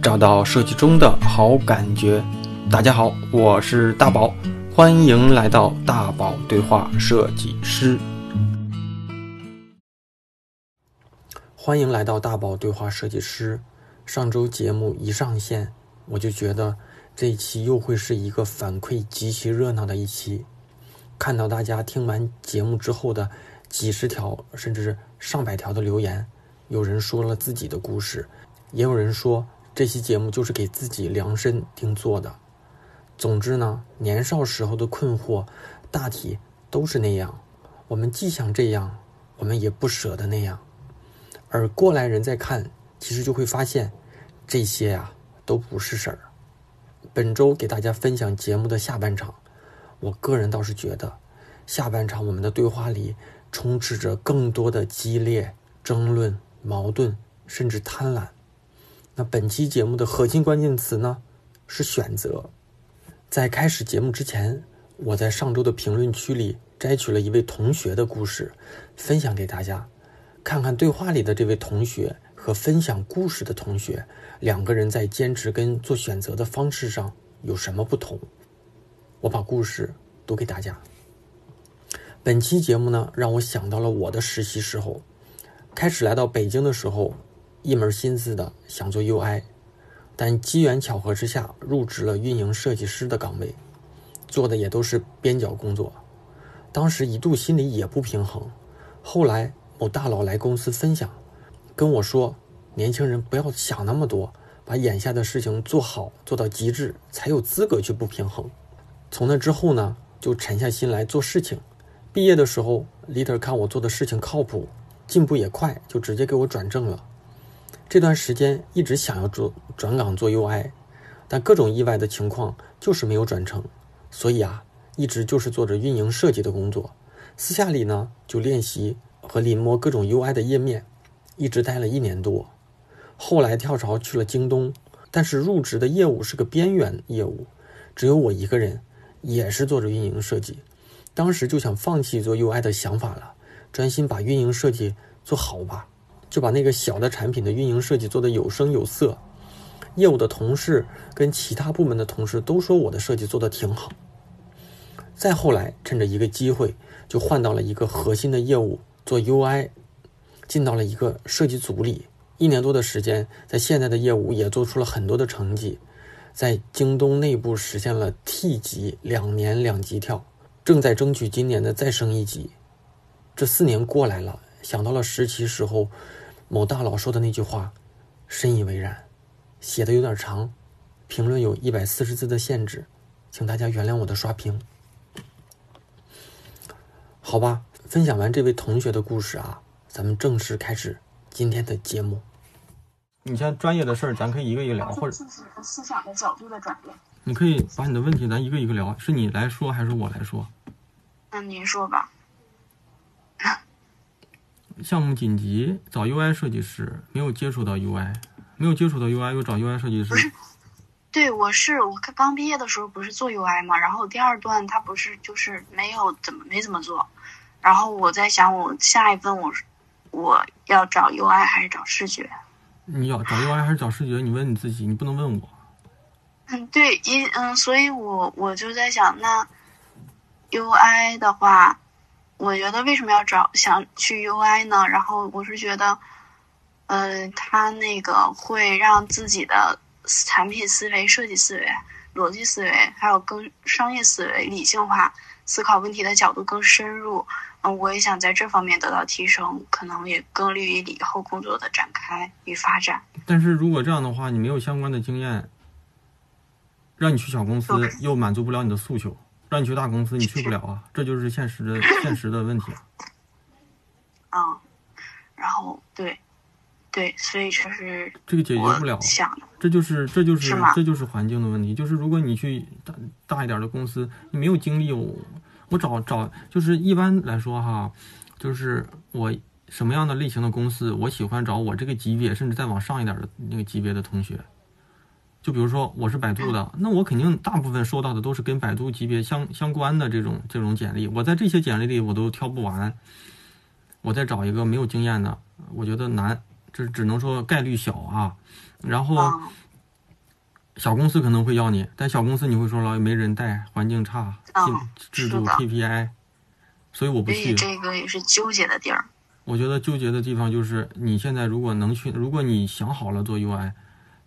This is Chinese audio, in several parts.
找到设计中的好感觉。大家好，我是大宝，欢迎来到大宝对话设计师。欢迎来到大宝对话设计师。上周节目一上线，我就觉得这一期又会是一个反馈极其热闹的一期。看到大家听完节目之后的几十条甚至上百条的留言，有人说了自己的故事，也有人说这期节目就是给自己量身定做的。总之呢，年少时候的困惑，大体都是那样。我们既想这样，我们也不舍得那样。而过来人在看，其实就会发现，这些呀都不是事儿。本周给大家分享节目的下半场。我个人倒是觉得，下半场我们的对话里充斥着更多的激烈争论、矛盾，甚至贪婪。那本期节目的核心关键词呢，是选择。在开始节目之前，我在上周的评论区里摘取了一位同学的故事，分享给大家，看看对话里的这位同学和分享故事的同学两个人在坚持跟做选择的方式上有什么不同。我把故事读给大家。本期节目呢，让我想到了我的实习时候，开始来到北京的时候，一门心思的想做 UI，但机缘巧合之下入职了运营设计师的岗位，做的也都是边角工作。当时一度心里也不平衡。后来某大佬来公司分享，跟我说：“年轻人不要想那么多，把眼下的事情做好，做到极致，才有资格去不平衡。”从那之后呢，就沉下心来做事情。毕业的时候，leader 看我做的事情靠谱，进步也快，就直接给我转正了。这段时间一直想要做转岗做 UI，但各种意外的情况就是没有转成。所以啊，一直就是做着运营设计的工作。私下里呢，就练习和临摹各种 UI 的页面，一直待了一年多。后来跳槽去了京东，但是入职的业务是个边缘业务，只有我一个人。也是做着运营设计，当时就想放弃做 UI 的想法了，专心把运营设计做好吧，就把那个小的产品的运营设计做得有声有色。业务的同事跟其他部门的同事都说我的设计做得挺好。再后来，趁着一个机会，就换到了一个核心的业务做 UI，进到了一个设计组里。一年多的时间，在现在的业务也做出了很多的成绩。在京东内部实现了 T 级两年两级跳，正在争取今年的再升一级。这四年过来了，想到了实习时候某大佬说的那句话，深以为然。写的有点长，评论有一百四十字的限制，请大家原谅我的刷屏。好吧，分享完这位同学的故事啊，咱们正式开始今天的节目。你像专业的事儿，咱可以一个一个聊，或者自己的思想的角度的转变。你可以把你的问题咱一个一个聊，是你来说还是我来说？那您说吧。项目紧急，找 UI 设计师，没有接触到 UI，没有接触到 UI，又找 UI 设计师。对，我是我刚毕业的时候不是做 UI 嘛，然后第二段他不是就是没有怎么没怎么做，然后我在想我下一份我我要找 UI 还是找视觉？你要找 UI 还是找视觉？你问你自己，你不能问我。嗯，对，因嗯，所以我我就在想，那 UI 的话，我觉得为什么要找想去 UI 呢？然后我是觉得，呃，它那个会让自己的产品思维、设计思维、逻辑思维，还有更商业思维、理性化思考问题的角度更深入。嗯，我也想在这方面得到提升，可能也更利于以后工作的展开与发展。但是如果这样的话，你没有相关的经验，让你去小公司又满足不了你的诉求，让你去大公司你去不了啊，这就是现实的 现实的问题。嗯，然后对，对，所以这是这个解决不了，想的，这就是这就是是这就是环境的问题。就是如果你去大大一点的公司，你没有精力我。我找找就是一般来说哈，就是我什么样的类型的公司，我喜欢找我这个级别甚至再往上一点的那个级别的同学。就比如说我是百度的，那我肯定大部分收到的都是跟百度级别相相关的这种这种简历。我在这些简历里我都挑不完，我再找一个没有经验的，我觉得难，这只能说概率小啊。然后嗯小公司可能会要你，但小公司你会说了没人带，环境差，制度 KPI，所以我不去。这个也是纠结的地儿。我觉得纠结的地方就是，你现在如果能去，如果你想好了做 UI，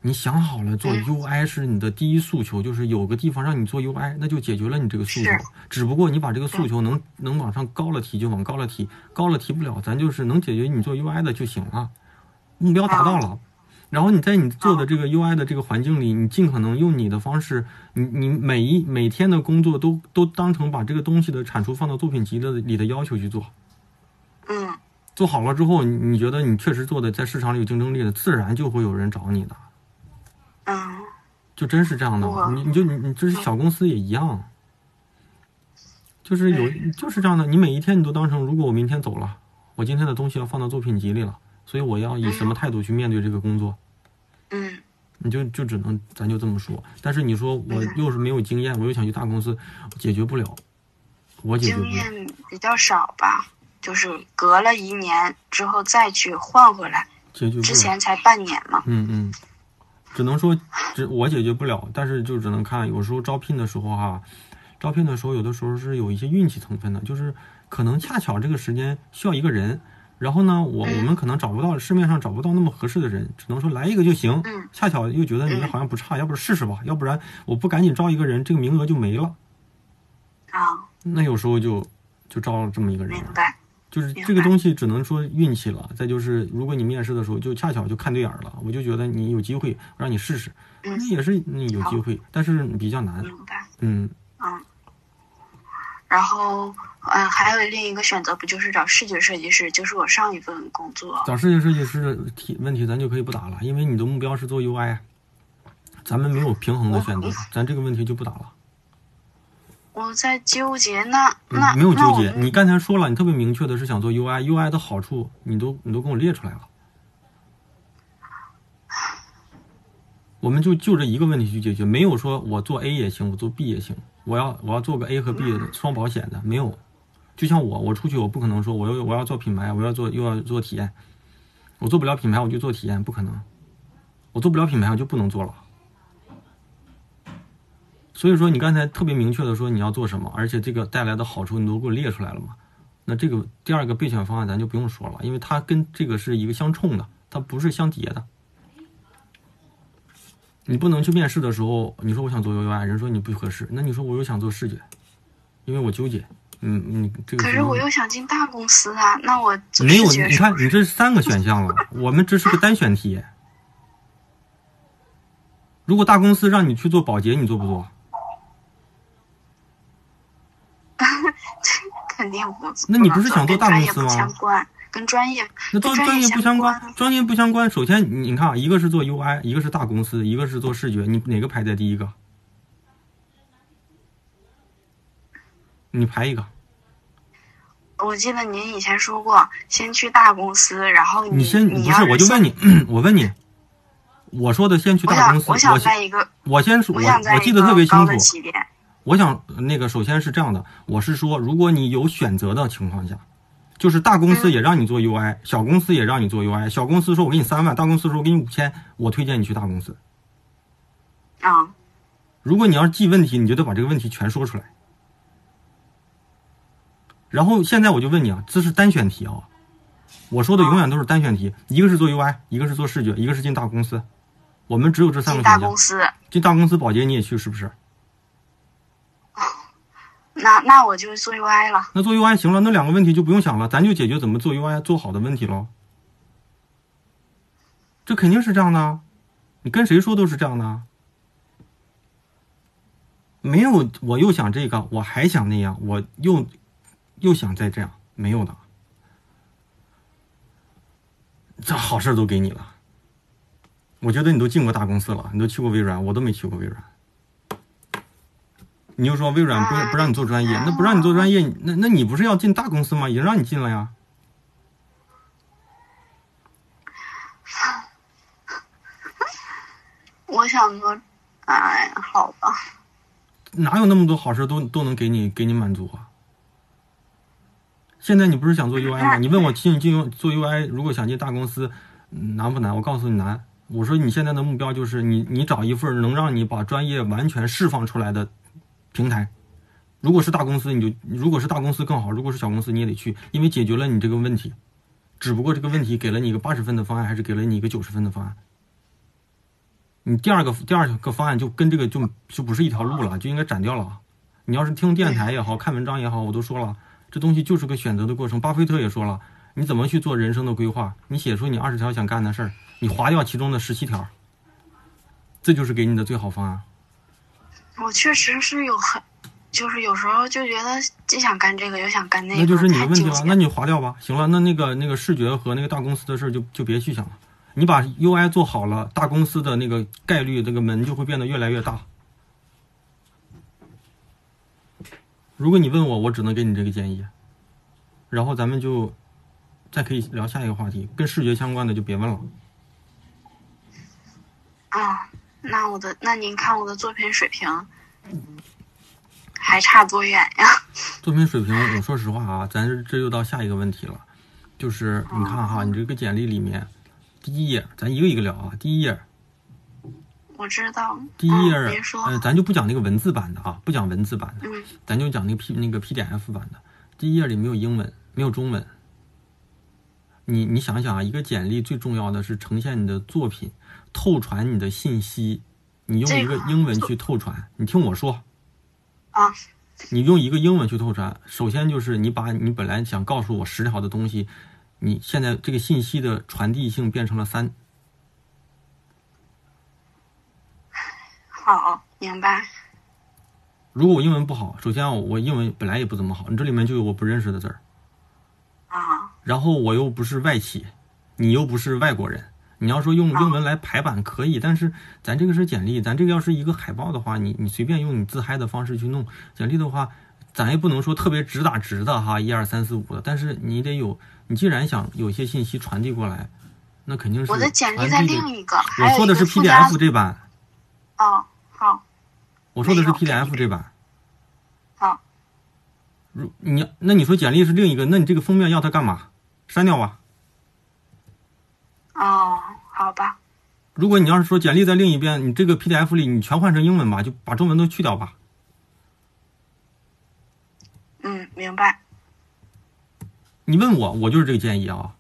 你想好了做嗯 UI 是你的第一诉求，就是有个地方让你做 UI，那就解决了你这个诉求。只不过你把这个诉求能能往上高了提就往高了提，高了提不了，咱就是能解决你做 UI 的就行了，目标达到了。然后你在你做的这个 UI 的这个环境里，你尽可能用你的方式，你你每一每天的工作都都当成把这个东西的产出放到作品集的里的要求去做。嗯，做好了之后，你你觉得你确实做的在市场里有竞争力的，自然就会有人找你的，嗯，就真是这样的。你你就你你就是小公司也一样，就是有就是这样的。你每一天你都当成，如果我明天走了，我今天的东西要放到作品集里了，所以我要以什么态度去面对这个工作，嗯，你就就只能咱就这么说。但是你说我又是没有经验，我又想去大公司，解决不了，我解决不经。验比较少吧，就是隔了一年之后再去换回来，解决不了。之前才半年嘛。嗯嗯，只能说只我解决不了，但是就只能看有时候招聘的时候哈、招聘的时候有的时候是有一些运气成分的，就是可能恰巧这个时间需要一个人，然后呢，我嗯我们可能找不到市面上找不到那么合适的人，只能说来一个就行。嗯恰巧又觉得你好像不差，要不试试吧，要不然我不赶紧招一个人，这个名额就没了。啊，那有时候就就招了这么一个人明，白。就是这个东西只能说运气了。再就是，如果你面试的时候就恰巧就看对眼儿了，我就觉得你有机会让你试试，嗯那也是你有机会，但是比较难。明白。嗯，嗯。然后，嗯，还有另一个选择，不就是找视觉设计师？就是我上一份工作。找视觉设计师的题问题咱就可以不打了，因为你的目标是做 UI，咱们没有平衡的选择，咱这个问题就不打了。我在纠结，那那嗯，没有纠结。你刚才说了，你特别明确的是想做 UI，UI 的好处你都你都跟我列出来了。我们就就这一个问题去解决，没有说我做 A 也行，我做 B 也行，我要我要做个 A 和 B 的双保险的，没有。就像我，我出去我不可能说我要我要做品牌，我要做又要做体验，我做不了品牌我就做体验，不可能。我做不了品牌我就不能做了。所以说你刚才特别明确的说你要做什么，而且这个带来的好处你都给我列出来了嘛？那这个第二个备选方案咱就不用说了，因为它跟这个是一个相冲的，它不是相叠的。你不能去面试的时候，你说我想做 UI，人说你不合适，那你说我又想做视觉，因为我纠结。嗯，你这个可是我又想进大公司啊，那我做没有，你看你这是三个选项了，我们这是个单选题。如果大公司让你去做保洁，你做不做？肯定不。那你不是想做大公司吗跟专业不相关，跟专业那做跟专业不相关关，，专业不相关。首先，你你看啊，一个是做 UI，一个是大公司，一个是做视觉，你哪个排在第一个？你排一个。我记得您以前说过，先去大公司，然后你先你不是，我就问你，我问你，我说的先去大公司，我想我在一个我先说，我我记得特别清楚我想那个首先是这样的，我是说，如果你有选择的情况下，就是大公司也让你做 UI，、小公司也让你做 UI，小公司说我给你三万，大公司说我给你五千，我推荐你去大公司。啊、如果你要是记问题，你就得把这个问题全说出来。然后现在我就问你啊，这是单选题啊，我说的永远都是单选题，一个是做 UI，一个是做视觉，一个是进大公司，我们只有这三个选项进大公。司，进大公司保洁你也去是不是？那那我就做 UI 了。那做 UI 行了，那两个问题就不用想了，咱就解决怎么做 UI 做好的问题喽。这肯定是这样的，你跟谁说都是这样的。没有，我又想这个，我还想那样，我又又想再这样，没有的。这好事都给你了，我觉得你都进过大公司了，你都去过微软，我都没去过微软。你又说微软不不让你做专业，那不让你做专业，那那你不是要进大公司吗？已经让你进了呀。我想说，哎呀，好吧，哪有那么多好事都都能给你给你满足啊？现在你不是想做 UI 吗？你问我进进做 UI，如果想进大公司嗯难不难？我告诉你难，我说你现在的目标就是你你找一份能让你把专业完全释放出来的平台。如果是大公司，你就如果是大公司更好；如果是小公司，你也得去，因为解决了你这个问题。只不过这个问题给了你一个八十分的方案，还是给了你一个九十分的方案？你第二个第二个方案就跟这个就就不是一条路了，就应该斩掉了。你要是听电台也好看文章也好，我都说了，这东西就是个选择的过程。巴菲特也说了，你怎么去做人生的规划？你写出你二十条想干的事儿，你划掉其中的十七条，这就是给你的最好方案。我确实是有很。就是有时候就觉得既想干这个又想干那个，那就是你的问题了。那你划掉吧。行了，那那个那个视觉和那个大公司的事儿就就别去想了。你把 UI 做好了，大公司的那个概率这个门就会变得越来越大。如果你问我，我只能给你这个建议。然后咱们就再可以聊下一个话题，跟视觉相关的就别问了。啊，那我的那您看我的作品水平。还差多远呀？作品水平，我说实话啊，咱这又到下一个问题了，就是你看哈，你这个简历里面，第一页，咱一个一个聊啊。第一页，我知道。第一页，呃，咱就不讲那个文字版的啊，不讲文字版的，咱就讲那个 P 那个 PDF 版的。第一页里没有英文，没有中文。你你想想啊，一个简历最重要的是呈现你的作品，透传你的信息。你用一个英文去透传，你听我说。啊，你用一个英文去透传，首先就是你把你本来想告诉我十条的东西，你现在这个信息的传递性变成了三。好，明白。如果我英文不好，首先我英文本来也不怎么好，你这里面就有我不认识的字儿。啊。然后我又不是外企，你又不是外国人。你要说用英文来排版可以，但是咱这个是简历，咱这个要是一个海报的话，你你随便用你自嗨的方式去弄简历的话，咱也不能说特别直打直的哈，一二三四五的，但是你得有，你既然想有些信息传递过来，那肯定是我的简历在另一个，我说的是 PDF 这版。哦，好。我说的是 PDF 这版。好。如你那你说简历是另一个，那你这个封面要它干嘛？删掉吧。哦，好吧。如果你要是说简历在另一边，你这个 PDF 里你全换成英文吧，就把中文都去掉吧。嗯，明白。你问我，我就是这个建议啊。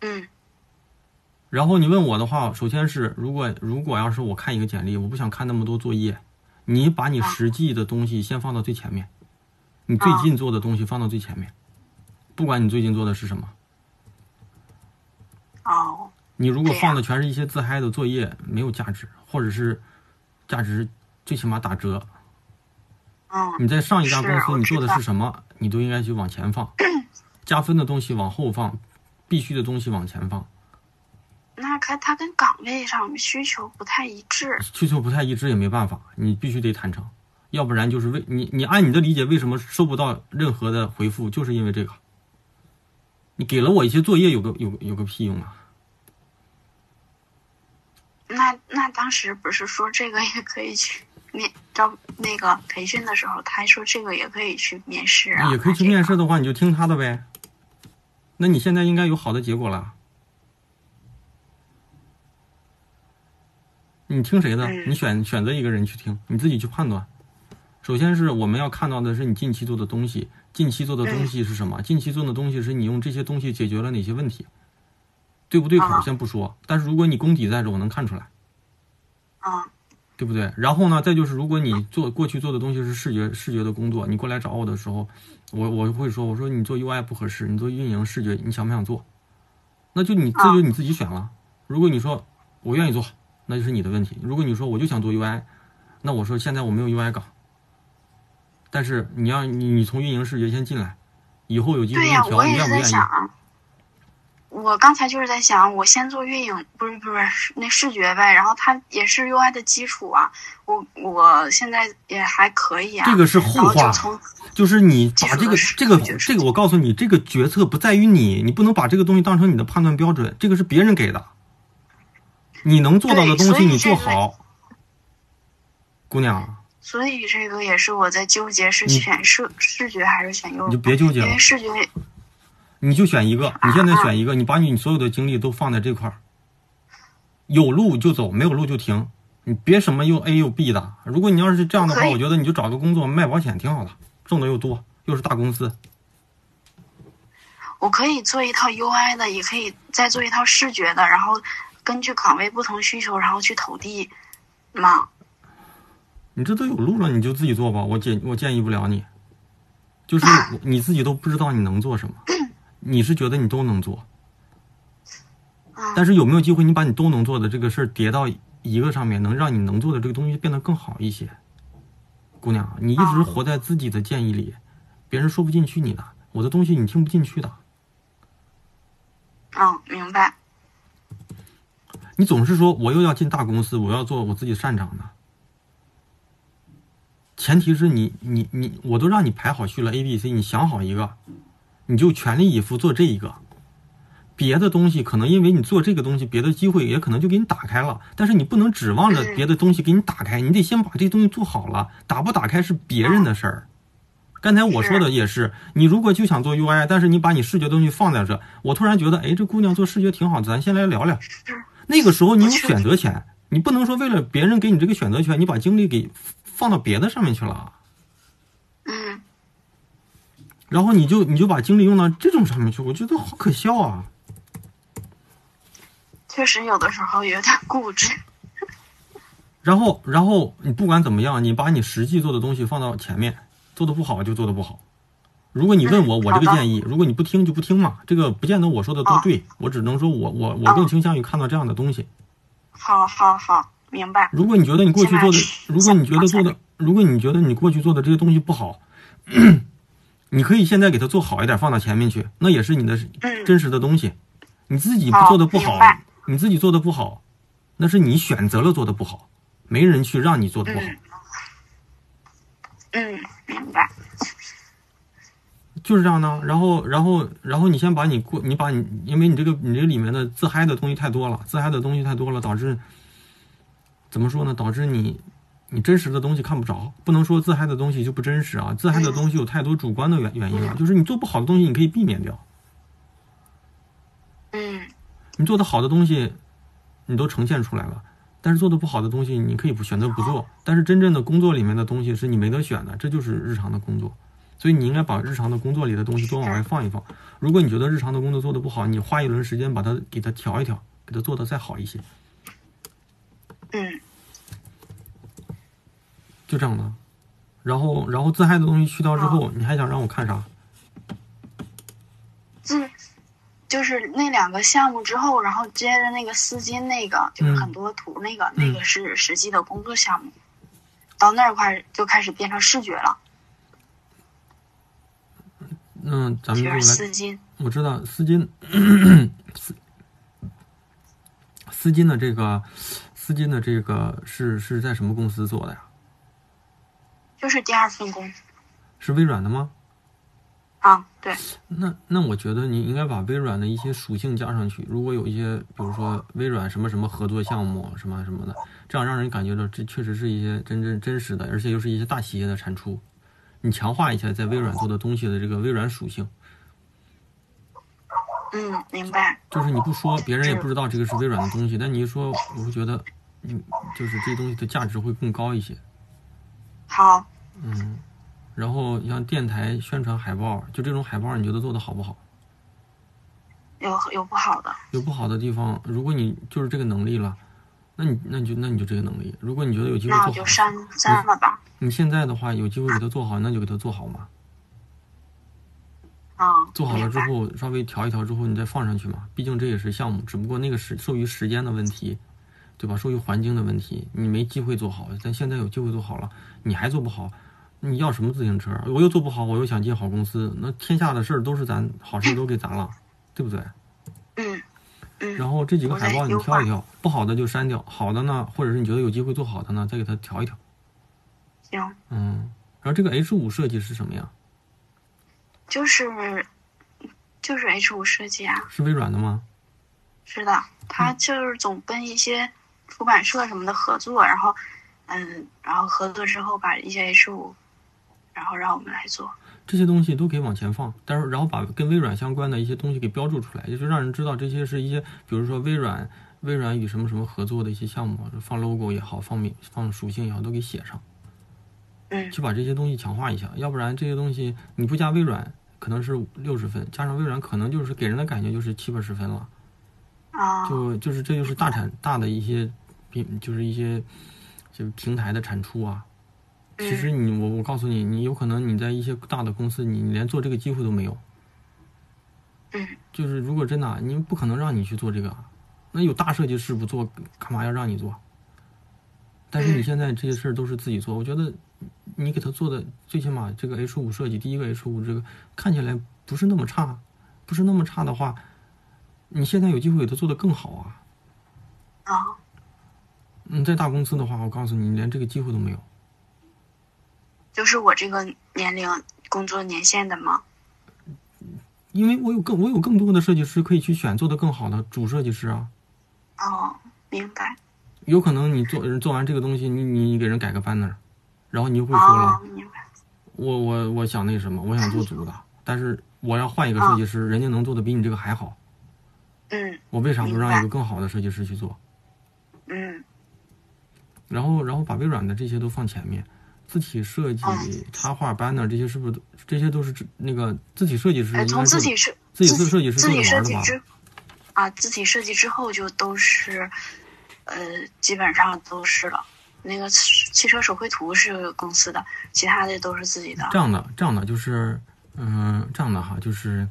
嗯。然后你问我的话，首先是如果如果要是我看一个简历，我不想看那么多作业，你把你实际的东西先放到最前面，你最近做的东西放到最前面，不管你最近做的是什么。哦，你如果放的全是一些自嗨的作业，没有价值，或者是价值最起码打折。嗯，你在上一家公司你做的是什么，你都应该去往前放，加分的东西往后放，必须的东西往前放。那看他跟岗位上需求不太一致，需求不太一致也没办法，你必须得坦诚，要不然就是为你你按你的理解，为什么收不到任何的回复，就是因为这个。你给了我一些作业，有个有有个屁用啊！那那当时不是说这个也可以去面招那个培训的时候，他还说这个也可以去面试啊。也可以去面试的话，你就听他的呗。那你现在应该有好的结果了。你听谁的？你选选择一个人去听，你自己去判断。首先是我们要看到的是你近期做的东西。近期做的东西是什么？近期做的东西是你用这些东西解决了哪些问题？对不对口先不说，但是如果你功底在这，我能看出来。啊，对不对？然后呢，再就是如果你做过去做的东西是视觉视觉的工作，你过来找我的时候，我我会说，我说你做 UI 不合适，你做运营视觉，你想不想做？那就你这就你自己选了。如果你说我愿意做，那就是你的问题。如果你说我就想做 UI，那我说现在我没有 UI 岗。但是你要你你从运营视觉先进来，以后有机会调，你愿不愿意？我刚才就是在想，我先做运营，不是不是那视觉呗，然后它也是 UI 的基础啊。我我现在也还可以啊。这个是后话，就是你把这个这个这个，我告诉你，这个决策不在于你，你不能把这个东西当成你的判断标准，这个是别人给的。你能做到的东西，你做好，姑娘。所以这个也是我在纠结，是选视视觉还是选 UI？你就别纠结了，因为视觉，你就选一个。你现在选一个，你把你所有的精力都放在这块儿。有路就走，没有路就停。你别什么又 A 又 B 的。如果你要是这样的话，我觉得你就找个工作卖保险挺好的，挣的又多，又是大公司。我可以做一套 UI 的，也可以再做一套视觉的，然后根据岗位不同需求，然后去投递嘛。你这都有路了，你就自己做吧。我建我建议不了你，就是 你自己都不知道你能做什么，你是觉得你都能做，嗯但是有没有机会你把你都能做的这个事儿叠到一个上面，能让你能做的这个东西变得更好一些？姑娘，你一直活在自己的建议里，别人说不进去你的，我的东西你听不进去的。嗯，明白。你总是说我又要进大公司，我要做我自己擅长的。前提是你你你，我都让你排好序了 A、B、C，你想好一个，你就全力以赴做这一个。别的东西可能因为你做这个东西，别的机会也可能就给你打开了，但是你不能指望着别的东西给你打开，你得先把这东西做好了。打不打开是别人的事儿。刚才我说的也是，你如果就想做 UI，但是你把你视觉东西放在这，我突然觉得，哎，这姑娘做视觉挺好，咱先来聊聊。那个时候你有选择权，你不能说为了别人给你这个选择权，你把精力给放到别的上面去了，嗯，然后你就你就把精力用到这种上面去，我觉得好可笑啊！确实有的时候有点固执。然后然后你不管怎么样，你把你实际做的东西放到前面，做的不好就做的不好。如果你问我，嗯我这个建议，如果你不听就不听嘛，这个不见得我说的都对，我只能说我我我更倾向于看到这样的东西。好好好，明白。如果你觉得你过去做的，如果你觉得做的，如果你觉得你过去做的这些东西不好，你可以现在给它做好一点，放到前面去，那也是你的嗯真实的东西。你自己做的不好你自己做的不好，那是你选择了做的不好，没人去让你做的不好。嗯，明白。就是这样的。然后，然后，然后你先把你过，你把你，因为你这个你这里面的自嗨的东西太多了，自嗨的东西太多了，导致怎么说呢？导致你你真实的东西看不着。不能说自嗨的东西就不真实啊，自嗨的东西有太多主观的原原因了。就是你做不好的东西，你可以避免掉；嗯你做的好的东西，你都呈现出来了。但是做的不好的东西，你可以不选择不做。但是真正的工作里面的东西是你没得选的，这就是日常的工作。所以你应该把日常的工作里的东西多往外放一放。如果你觉得日常的工作做的不好，你花一轮时间把它给它调一调，给它做的再好一些，嗯就这样的。然后，然后自嗨的东西去掉之后，你还想让我看啥？自就是那两个项目之后，然后接着那个丝巾那个，就是嗯很多图那个，那个是实际的工作项目。到那块就开始变成视觉了，嗯，咱们丝巾。我知道丝巾，丝丝巾的这个丝巾的这个是是在什么公司做的呀？就是第二份工是微软的吗？啊，对，那那我觉得你应该把微软的一些属性加上去。如果有一些，比如说微软什么什么合作项目什么什么的，这样让人感觉到这确实是一些真真真实的，而且又是一些大企业的产出。你强化一下在微软做的东西的这个微软属性，嗯，明白。就是你不说，别人也不知道这个是微软的东西，但你一说，我会觉得，嗯，就是这东西的价值会更高一些。好，嗯，然后像电台宣传海报，就这种海报，你觉得做的好不好？有有不好的，有不好的地方，如果你就是这个能力了，那你那你就那你就这个能力。如果你觉得有机会那我做好，就删删了吧。你现在的话有机会给它做好，那就给它做好嘛。啊，做好了之，后，稍微调一调之后，你再放上去嘛。毕竟这也是项目，只不过那个是受于时间的问题，对吧？受于环境的问题，你没机会做好。但现在有机会做好了，你还做不好，你要什么自行车？我又做不好，我又想进好公司，那天下的事儿都是咱好事儿都给咱了，对不对？嗯嗯，然后这几个海报你挑一挑，不好的就删掉，好的呢，或者是你觉得有机会做好的呢，再给它调一调。行，嗯，然后这个 H 五设计是什么呀？就是就是 H 五设计啊，是微软的吗？是的，它就是总跟一些出版社什么的合作，然后嗯，然后合作之后把一些 H 五，然后让我们来做。这些东西都可以往前放，但是然后把跟微软相关的一些东西给标注出来，也就是让人知道这些是一些，比如说微软微软与什么什么合作的一些项目，放 logo 也好，放名放属性也好，都给写上，嗯去把这些东西强化一下。要不然这些东西你不加微软，可能是六十分，加上微软，可能就是给人的感觉就是七八十分了。啊，就就是这就是大产大的一些平，就是一些就是平台的产出啊。其实你我我告诉你，你有可能你在一些大的公司，你你连做这个机会都没有。嗯就是如果真的啊，你不可能让你去做这个啊，那有大设计师不做，干嘛要让你做？但是你嗯现在这些事儿都是自己做，我觉得你给他做的最起码这个 H 五设计，第一个 H 五这个看起来不是那么差，不是那么差的话，你现在有机会给他做的更好啊。啊，你在大公司的话，我告诉你，你连这个机会都没有。就是我这个年龄工作年限的吗？因为我有更我有更多的设计师可以去选做的更好的主设计师啊。哦，明白。有可能你做做完这个东西，你你给人改个 banner，然后你就会说了，哦，明白。我我我想那什么，我想做主的，但是我要换一个设计师，人家能做的比你这个还好，嗯我为啥不让一个更好的设计师去做？嗯然后然后把微软的这些都放前面，字体设计、插画、banner 这些是不是都这些都是指那个字体设计师哎，从应该是字体设自己设计师字体做着玩的吧？设计之啊，字体设计之后就都是，呃，基本上都是了。那个汽车手绘图是公司的，其他的都是自己的。这样的，这样的就是，嗯、这样的哈，就是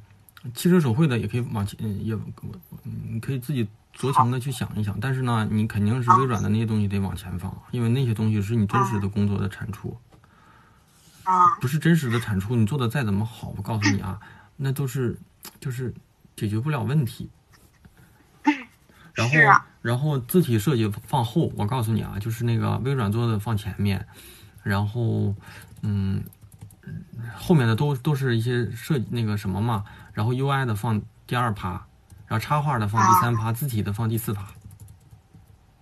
汽车手绘的也可以往前，嗯也嗯你可以自己酌情的去想一想，但是呢，你肯定是微软的那些东西得往前放，因为那些东西是你真实的工作的产出，啊，不是真实的产出，你做的再怎么好，我告诉你啊，那都是就是解决不了问题。然后然后字体设计放后，我告诉你啊，就是那个微软做的放前面，然后嗯，后面的都都是一些设计那个什么嘛，然后 UI 的放第二趴，然后插画的放第三趴，字体的放第四趴，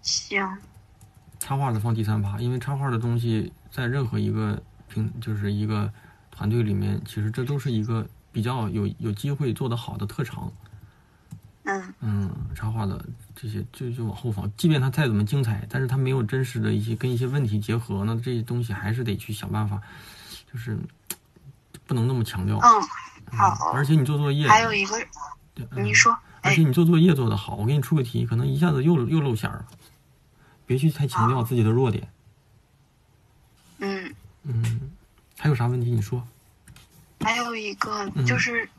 行，插画的放第三趴，因为插画的东西在任何一个平就是一个团队里面，其实这都是一个比较有有机会做得好的特长。嗯。嗯，插画的这些就就往后放，即便它再怎么精彩，但是它没有真实的一些跟一些问题结合，那这些东西还是得去想办法，就是不能那么强调。嗯，嗯好。而且你做作业，还有一个，你说，哎而且，你做作业做得好，我给你出个题，可能一下子又又露馅儿了。别去太强调自己的弱点。嗯，嗯，还有啥问题你说？还有一个嗯就是，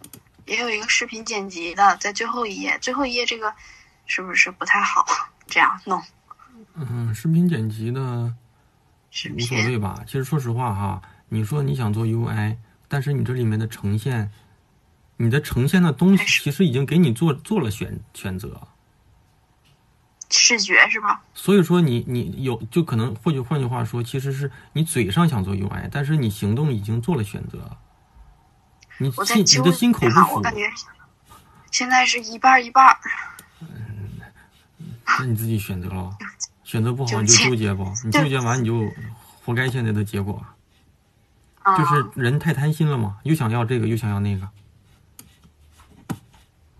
也有一个视频剪辑的，在最后一页，最后一页这个是不是不太好？这样弄嗯，视频剪辑的视无所，谓吧。其实说实话哈，你说你想做 UI，但是你这里面的呈现，你的呈现的东西其实已经给你做做了选选择，视觉是吧？所以说你你有就可能或许换句话说，其实是你嘴上想做 UI，但是你行动已经做了选择，你心你的心口，不服我，感觉现在是一半儿一半儿。那你自己选择了，选择不好你就纠结不，你纠结完你就活该现在的结果。啊、就是人太贪心了嘛，又想要这个又想要那个。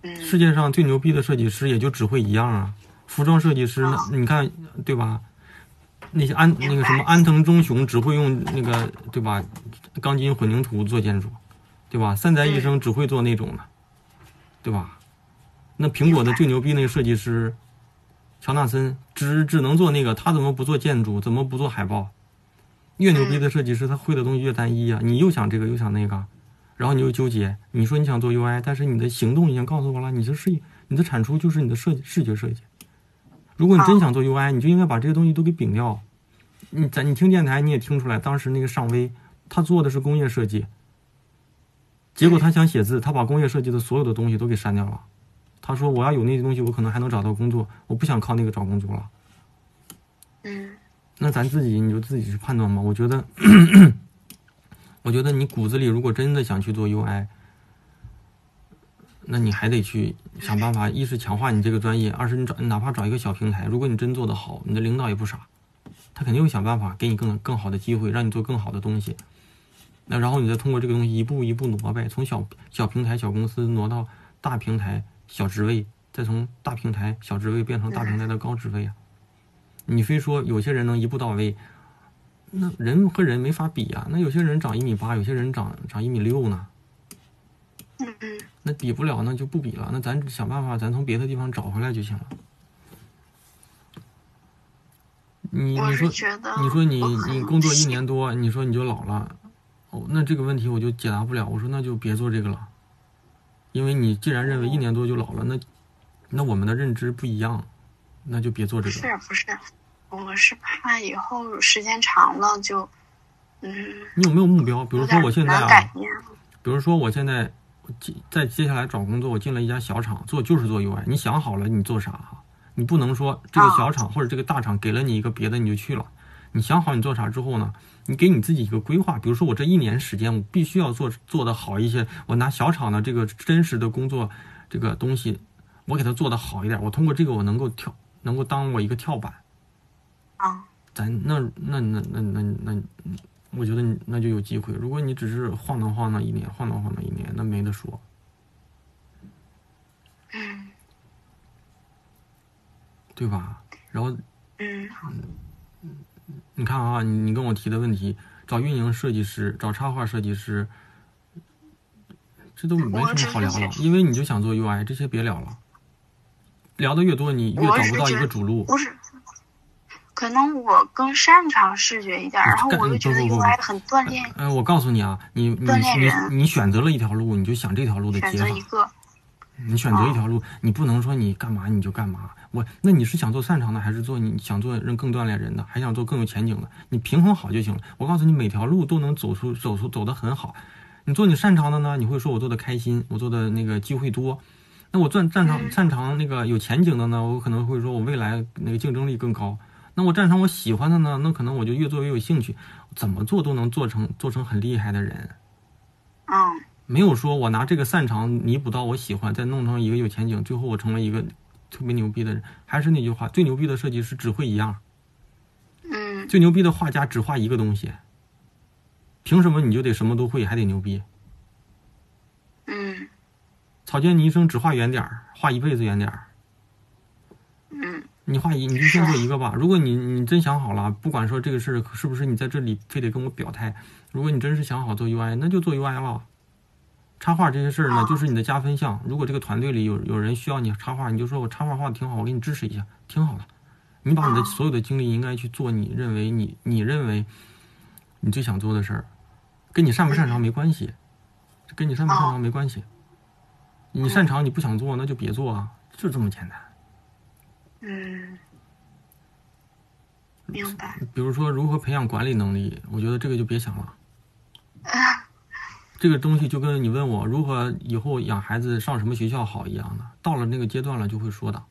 嗯，世界上最牛逼的设计师也就只会一样啊，服装设计师，那你看对吧？那些安那个什么安藤忠雄只会用那个对吧，钢筋混凝土做建筑，对吧？三宅一生只会做那种的，对吧？那苹果的最牛逼那个设计师乔纳森只只能做那个，他怎么不做建筑？怎么不做海报？越牛逼的设计师，他会的东西越单一啊！你又想这个又想那个，然后你又纠结。你说你想做 UI，但是你的行动已经告诉我了，你的是你的产出就是你的设计视觉设计。如果你真想做 UI，你就应该把这些东西都给摒掉。你咱你听电台你也听出来，当时那个尚威他做的是工业设计，结果他想写字，他把工业设计的所有的东西都给删掉了。他说我要有那些东西，我可能还能找到工作，我不想靠那个找工作了。嗯那咱自己你就自己去判断吧。我觉得，我觉得你骨子里如果真的想去做 UI，那你还得去想办法，一是强化你这个专业，二是你找哪怕找一个小平台，如果你真做得好，你的领导也不傻，他肯定会想办法给你更更好的机会，让你做更好的东西。那然后你再通过这个东西一步一步挪呗，从小小平台、小公司挪到大平台、小职位，再从大平台小职位变成大平台的高职位啊。你非说有些人能一步到位，那人和人没法比呀。那有些人长一米八，有些人长长一米六呢，那比不了，那就不比了。那咱想办法，咱从别的地方找回来就行了。你你说你说你你工作一年多，你说你就老了，哦，那这个问题我就解答不了。我说那就别做这个了，因为你既然认为一年多就老了，那那我们的认知不一样，那就别做这个了。是不是，我是怕以后时间长了就，嗯，你有没有目标？比如说我现在啊。比如说我现在接在接下来找工作，我进了一家小厂，做就是做 UI。你想好了你做啥哈？你不能说这个啊小厂或者这个大厂给了你一个别的你就去了。你想好你做啥之后呢？你给你自己一个规划，比如说我这一年时间我必须要做做得好一些。我拿小厂的这个真实的工作这个东西，我给它做得好一点。我通过这个我能够跳，能够当我一个跳板。啊，咱那那那那那那，我觉得你那就有机会。如果你只是晃荡晃荡一年，晃荡晃荡一年，那没得说。嗯对吧？然后嗯你看啊，你你跟我提的问题，找运营设计师，找插画设计师，这都没什么好聊了，因为你就想做 UI，这些别聊了。聊的越多，你越找不到一个主路。不是，可能我更擅长视觉一点，然后干我又觉得不不不 UI 很锻炼，呃，我告诉你啊，你你锻炼人你你选择了一条路，你就想这条路的选解法。择一个。你选择一条路，你不能说你干嘛你就干嘛。我那你是想做擅长的，还是做你想做人更锻炼人的，还想做更有前景的？你平衡好就行了。我告诉你，每条路都能走出走出走得很好。你做你擅长的呢，你会说我做的开心，我做的那个机会多。那我擅擅长嗯擅长那个有前景的呢，我可能会说我未来那个竞争力更高。那我擅长我喜欢的呢，那可能我就越做越有兴趣，怎么做都能做成做成很厉害的人。嗯没有说我拿这个擅长弥补到我喜欢，再弄成一个有前景，最后我成为一个特别牛逼的人。还是那句话，最牛逼的设计师只会一样，嗯最牛逼的画家只画一个东西。凭什么你就得什么都会，还得牛逼？嗯草间弥生只画圆点儿，画一辈子圆点儿。嗯你画一，你就先做一个吧。如果你你真想好了，不管说这个事儿是不是你在这里非得跟我表态，如果你真是想好做 UI，那就做 UI 了。插画这些事儿呢，就是你的加分项。如果这个团队里有有人需要你插画，你就说我插画画的挺好，我给你支持一下，挺好的。你把你的所有的精力应该去做你认为你你认为你最想做的事儿，跟你擅不擅长没关系，跟你擅不擅长没关系。你擅长你不想做，那就别做啊，就这么简单。嗯，明白。比如说如何培养管理能力，我觉得这个就别想了。这个东西就跟你问我如何以后养孩子上什么学校好一样的，到了那个阶段了就会说的。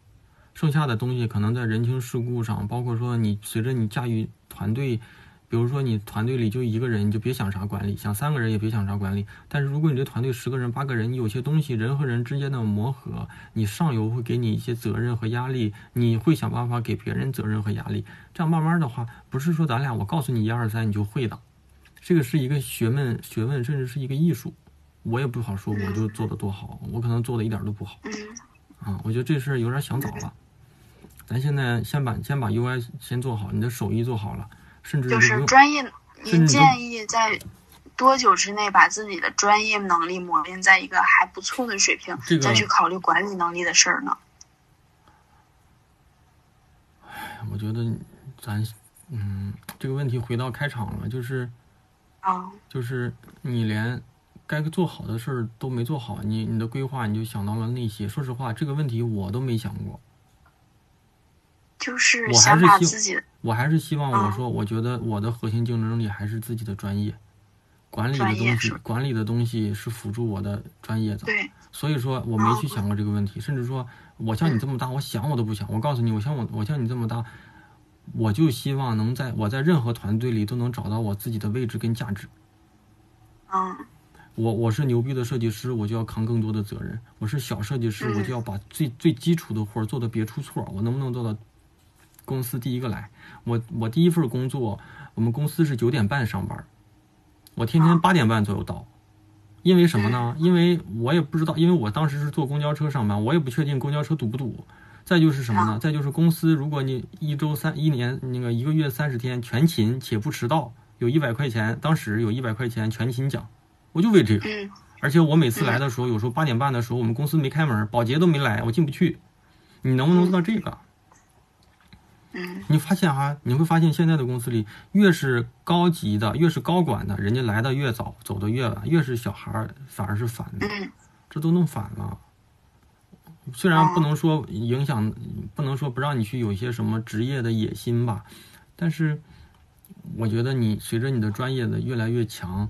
剩下的东西可能在人情世故上，包括说你随着你驾驭团队，比如说你团队里就一个人，你就别想啥管理；想三个人也别想啥管理。但是如果你这团队十个人、八个人，你有些东西人和人之间的磨合，你上游会给你一些责任和压力，你会想办法给别人责任和压力。这样慢慢的话，不是说咱俩我告诉你一二三你就会的，这个是一个学问，学问甚至是一个艺术。我也不好说我就做的多好，我可能做的一点都不好嗯啊。我觉得这事儿有点想早了。咱现在先把先把 UI 先做好，你的手艺做好了，甚至就是专业，你建议在多久之内把自己的专业能力磨练在一个还不错的水平，这个再去考虑管理能力的事儿呢？我觉得咱嗯这个问题回到开场了，就是啊，就是你连该做好的事儿都没做好，你你的规划你就想到了那些。说实话，这个问题我都没想过。就是我还想是希把自己我还是希望我嗯说，我觉得我的核心竞争力还是自己的专业，管理的东西管理的东西是辅助我的专业的。对，所以说我没去想过这个问题，甚至说我像你这么大，我想我都不想。我告诉你，我像我我像你这么大，我就希望能在我在任何团队里都能找到我自己的位置跟价值。嗯我我是牛逼的设计师，我就要扛更多的责任；我是小设计师，嗯我就要把最最基础的活儿做的别出错。我能不能做到公司第一个来？我我第一份工作，我们公司是九点半上班，我天天啊八点半左右到，因为什么呢？因为我也不知道，因为我当时是坐公交车上班，我也不确定公交车堵不堵。再就是什么呢？再就是公司，如果你一周三一年那个一个月三十天全勤且不迟到，有一百块钱，当时有一百块钱全勤奖，我就为这个。嗯而且我每次来的时候，有时候八点半的时候，我们公司没开门，保洁都没来，我进不去。你能不能做到这个？嗯你发现哈、你会发现现在的公司里，越是高级的，越是高管的，人家来的越早，走的越晚；越是小孩儿，反而是反的，嗯这都弄反了。虽然不能说影响，不能说不让你去有一些什么职业的野心吧，但是我觉得你随着你的专业的越来越强，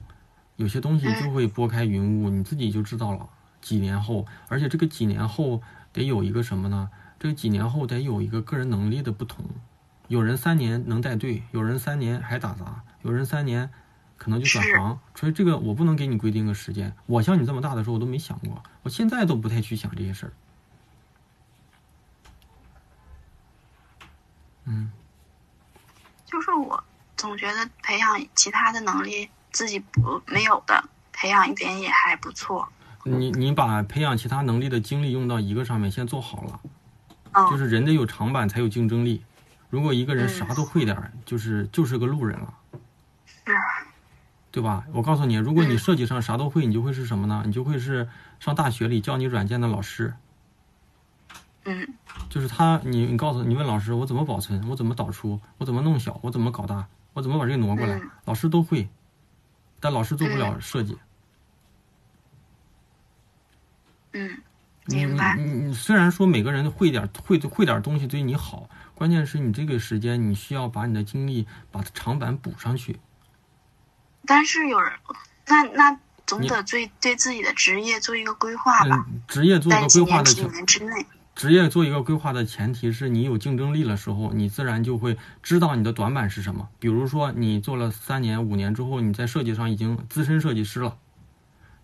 有些东西就会拨开云雾，你自己就知道了。几年后，而且这个几年后得有一个什么呢？这几年后得有一个个人能力的不同。有人三年能带队，有人三年还打杂，有人三年可能就转行。所以这个我不能给你规定个时间。我像你这么大的时候我都没想过，我现在都不太去想这些事儿。嗯，就是我总觉得培养其他的能力自己不没有的，培养一点也还不错。你你把培养其他能力的精力用到一个上面，先做好了。嗯，就是人得有长板才有竞争力。如果一个人嗯。啥都会点儿，就是就是个路人了，对吧？我告诉你，如果你设计上啥都会，你就会是什么呢？你就会是上大学里教你软件的老师。嗯。就是他，你你告诉你问老师，我怎么保存，我怎么导出，我怎么弄小，我怎么搞大，我怎么把这个挪过来嗯，老师都会，但老师做不了设计。嗯，你明白你你你虽然说每个人会点儿会会点儿东西对你好，关键是你这个时间你需要把你的精力把长板补上去。但是有人，那那总得对对自己的职业做一个规划吧，嗯，职业做一个规划的前，年之内。职业做一个规划的前提是你有竞争力的时候，你自然就会知道你的短板是什么。比如说你做了三年五年之后，你在设计上已经资深设计师了，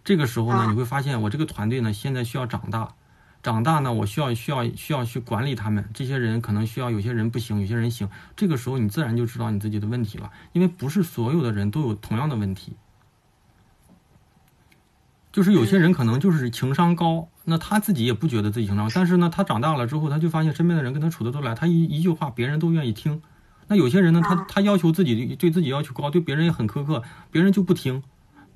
这个时候呢，嗯你会发现我这个团队呢现在需要长大，长大呢我需要需要需要去管理他们，这些人可能需要有些人不行，有些人行，这个时候你自然就知道你自己的问题了，因为不是所有的人都有同样的问题。就是有些人可能就是情商高，那他自己也不觉得自己情商高，但是呢，他长大了之后，他就发现身边的人跟他处的都来，他一一句话别人都愿意听。那有些人呢，他嗯他要求自己对自己要求高，对别人也很苛刻，别人就不听。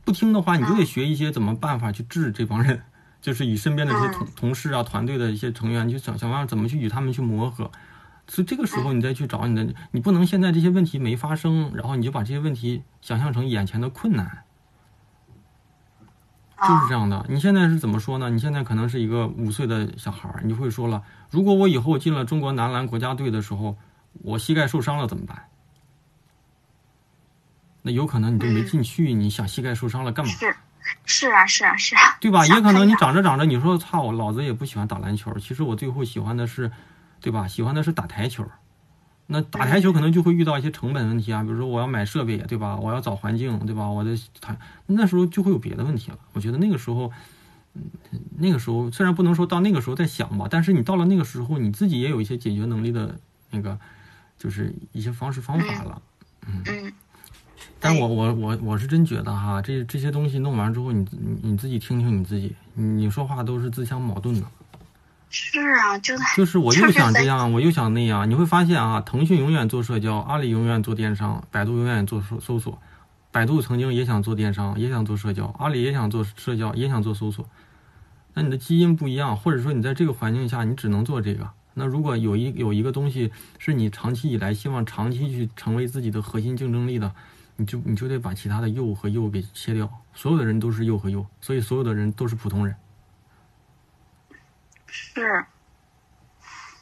不听的话，你就得学一些怎么办法去治这帮人，就是与身边的这些同同事啊、团队的一些成员，你就想想办法怎么去与他们去磨合。所以这个时候你再去找你的，你不能现在这些问题没发生，然后你就把这些问题想象成眼前的困难。就是这样的。你现在是怎么说呢？你现在可能是一个五岁的小孩儿，你就会说了：如果我以后进了中国男篮国家队的时候，我膝盖受伤了怎么办？那有可能你都没进去，你想膝盖受伤了干嘛？是是啊是啊是啊，对吧？也可能你长着长着，你说操，老子也不喜欢打篮球，其实我最后喜欢的是，对吧？喜欢的是打台球。那打台球可能就会遇到一些成本问题啊，比如说我要买设备，对吧？我要找环境，对吧？我的台那时候就会有别的问题了。我觉得那个时候，嗯，那个时候虽然不能说到那个时候再想吧，但是你到了那个时候，你自己也有一些解决能力的那个，就是一些方式方法了。嗯，但我我我我是真觉得哈，这这些东西弄完之后，你你你自己听听你自己，你你说话都是自相矛盾的。是啊，就在就是我又想这样，我又想那样，你会发现啊，腾讯永远做社交，阿里永远做电商，百度永远做搜搜索。百度曾经也想做电商，也想做社交，阿里也想做社交，也想做搜索。那你的基因不一样，或者说你在这个环境下，你只能做这个。那如果有一有一个东西是你长期以来希望长期去成为自己的核心竞争力的，你就你就得把其他的又和又给切掉。所有的人都是又和又，所以所有的人都是普通人，是，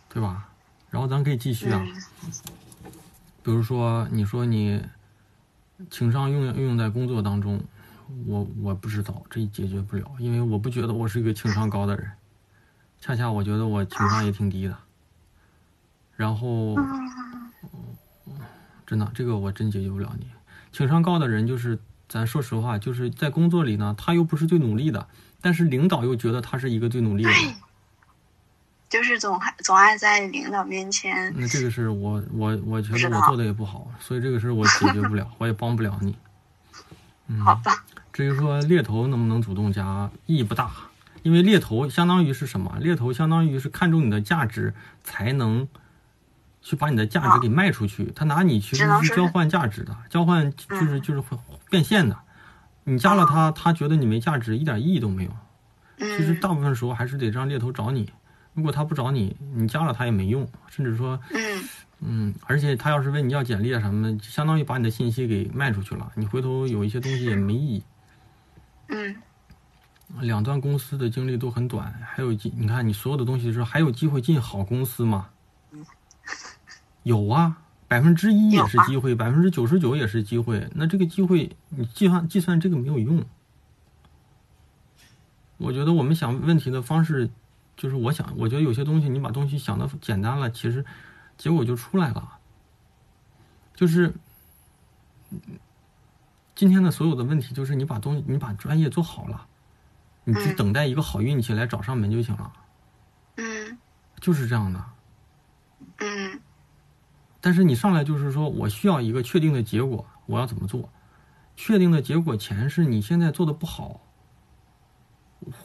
对吧？然后咱可以继续啊，嗯比如说你说你情商用用用在工作当中，我我不知道，这解决不了，因为我不觉得我是一个情商高的人，恰恰我觉得我情商也挺低的。然后，真的这个我真解决不了你。情商高的人就是咱说实话，就是在工作里呢，他又不是最努力的，但是领导又觉得他是一个最努力的人。就是总还总爱在领导面前，那这个事我我我觉得我做的也不好，所以这个事儿我解决不了，我也帮不了你。嗯，好吧，至于说猎头能不能主动加，意义不大，因为猎头相当于是什么？猎头相当于是看中你的价值，才能去把你的价值给卖出去。他拿你其实是是交换价值的，交换就是嗯就是会变现的。你加了他，他觉得你没价值，一点意义都没有。其实嗯大部分时候还是得让猎头找你。如果他不找你，你加了他也没用，甚至说，嗯嗯，而且他要是问你要简历啊什么的，相当于把你的信息给卖出去了，你回头有一些东西也没意义。嗯两段公司的经历都很短，还有机，你看你所有的东西是还有机会进好公司吗？有啊，百分之一也是机会，百分之九十九也是机会。那这个机会你计算计算这个没有用。我觉得我们想问题的方式，就是我想，我觉得有些东西你把东西想的简单了，其实结果就出来了。就是嗯今天的所有的问题，就是你把东西，你把专业做好了，你去嗯等待一个好运气来找上门就行了，嗯就是这样的。嗯但是你上来就是说我需要一个确定的结果，我要怎么做？确定的结果前是你现在做的不好。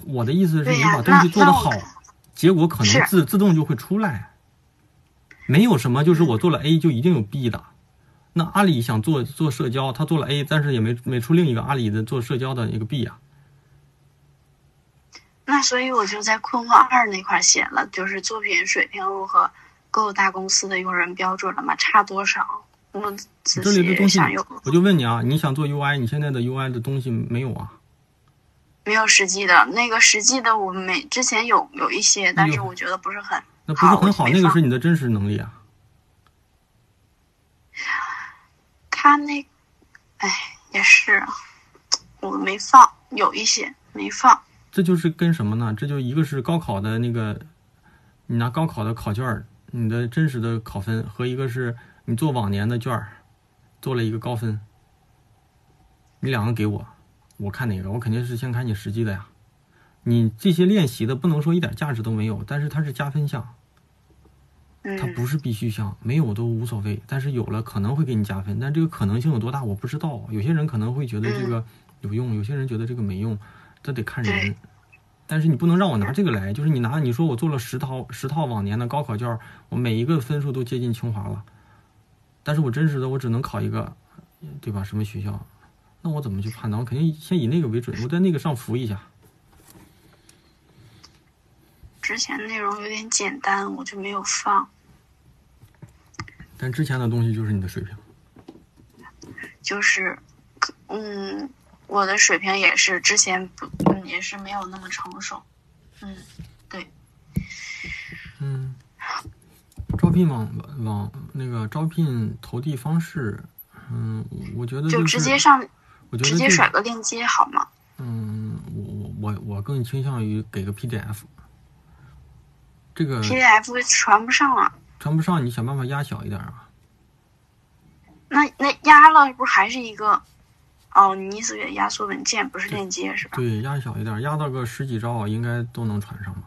我的意思是你把东西做得好结果可能自自动就会出来。没有什么就是我做了 A 就一定有 B 的。那阿里想做做社交，他做了 A，但是也没没出另一个阿里的做社交的一个 B 啊。那所以我就在困惑二那块儿写了，就是作品水平如何够大公司的用人标准了吗？差多少？我仔这里的东西细想有，我就问你啊，你想做 UI，你现在的 UI 的东西没有啊？没有实际的？那个实际的我没之前有有一些，但是我觉得不是很那不是很好，那个是你的真实能力啊。他那，哎，也是，啊我没放，有一些没放。这就是跟什么呢？这就一个是高考的那个，你拿高考的考卷儿，你的真实的考分和一个是你做往年的卷儿，做了一个高分。你两个给我，我看哪个？我肯定是先看你实际的呀。你这些练习的不能说一点价值都没有，但是它是加分项，它嗯不是必须项，没有都无所谓。但是有了可能会给你加分，但这个可能性有多大我不知道。有些人可能会觉得这个有用，有些人觉得这个没用，这得看人对。但是你不能让我拿这个来，就是你拿你说我做了十套十套往年的高考卷儿，我每一个分数都接近清华了，但是我真实的我只能考一个，对吧？什么学校？那我怎么去判断？我肯定先以那个为准，我在那个上浮一下。之前内容有点简单，我就没有放。但之前的东西就是你的水平。就是，嗯，我的水平也是之前不，嗯，也是没有那么成熟。嗯，对嗯，招聘网网那个招聘投递方式，嗯，我觉得就是直接上，我觉得这直接甩个链接好吗？嗯，我我我我更倾向于给个 PDF，这个 PDF 传不上啊。传不上，你想办法压小一点啊。那那压了不还是一个？哦，你意思是压缩文件，不是链接是吧？对，压小一点，压到个十几兆应该都能传上吧？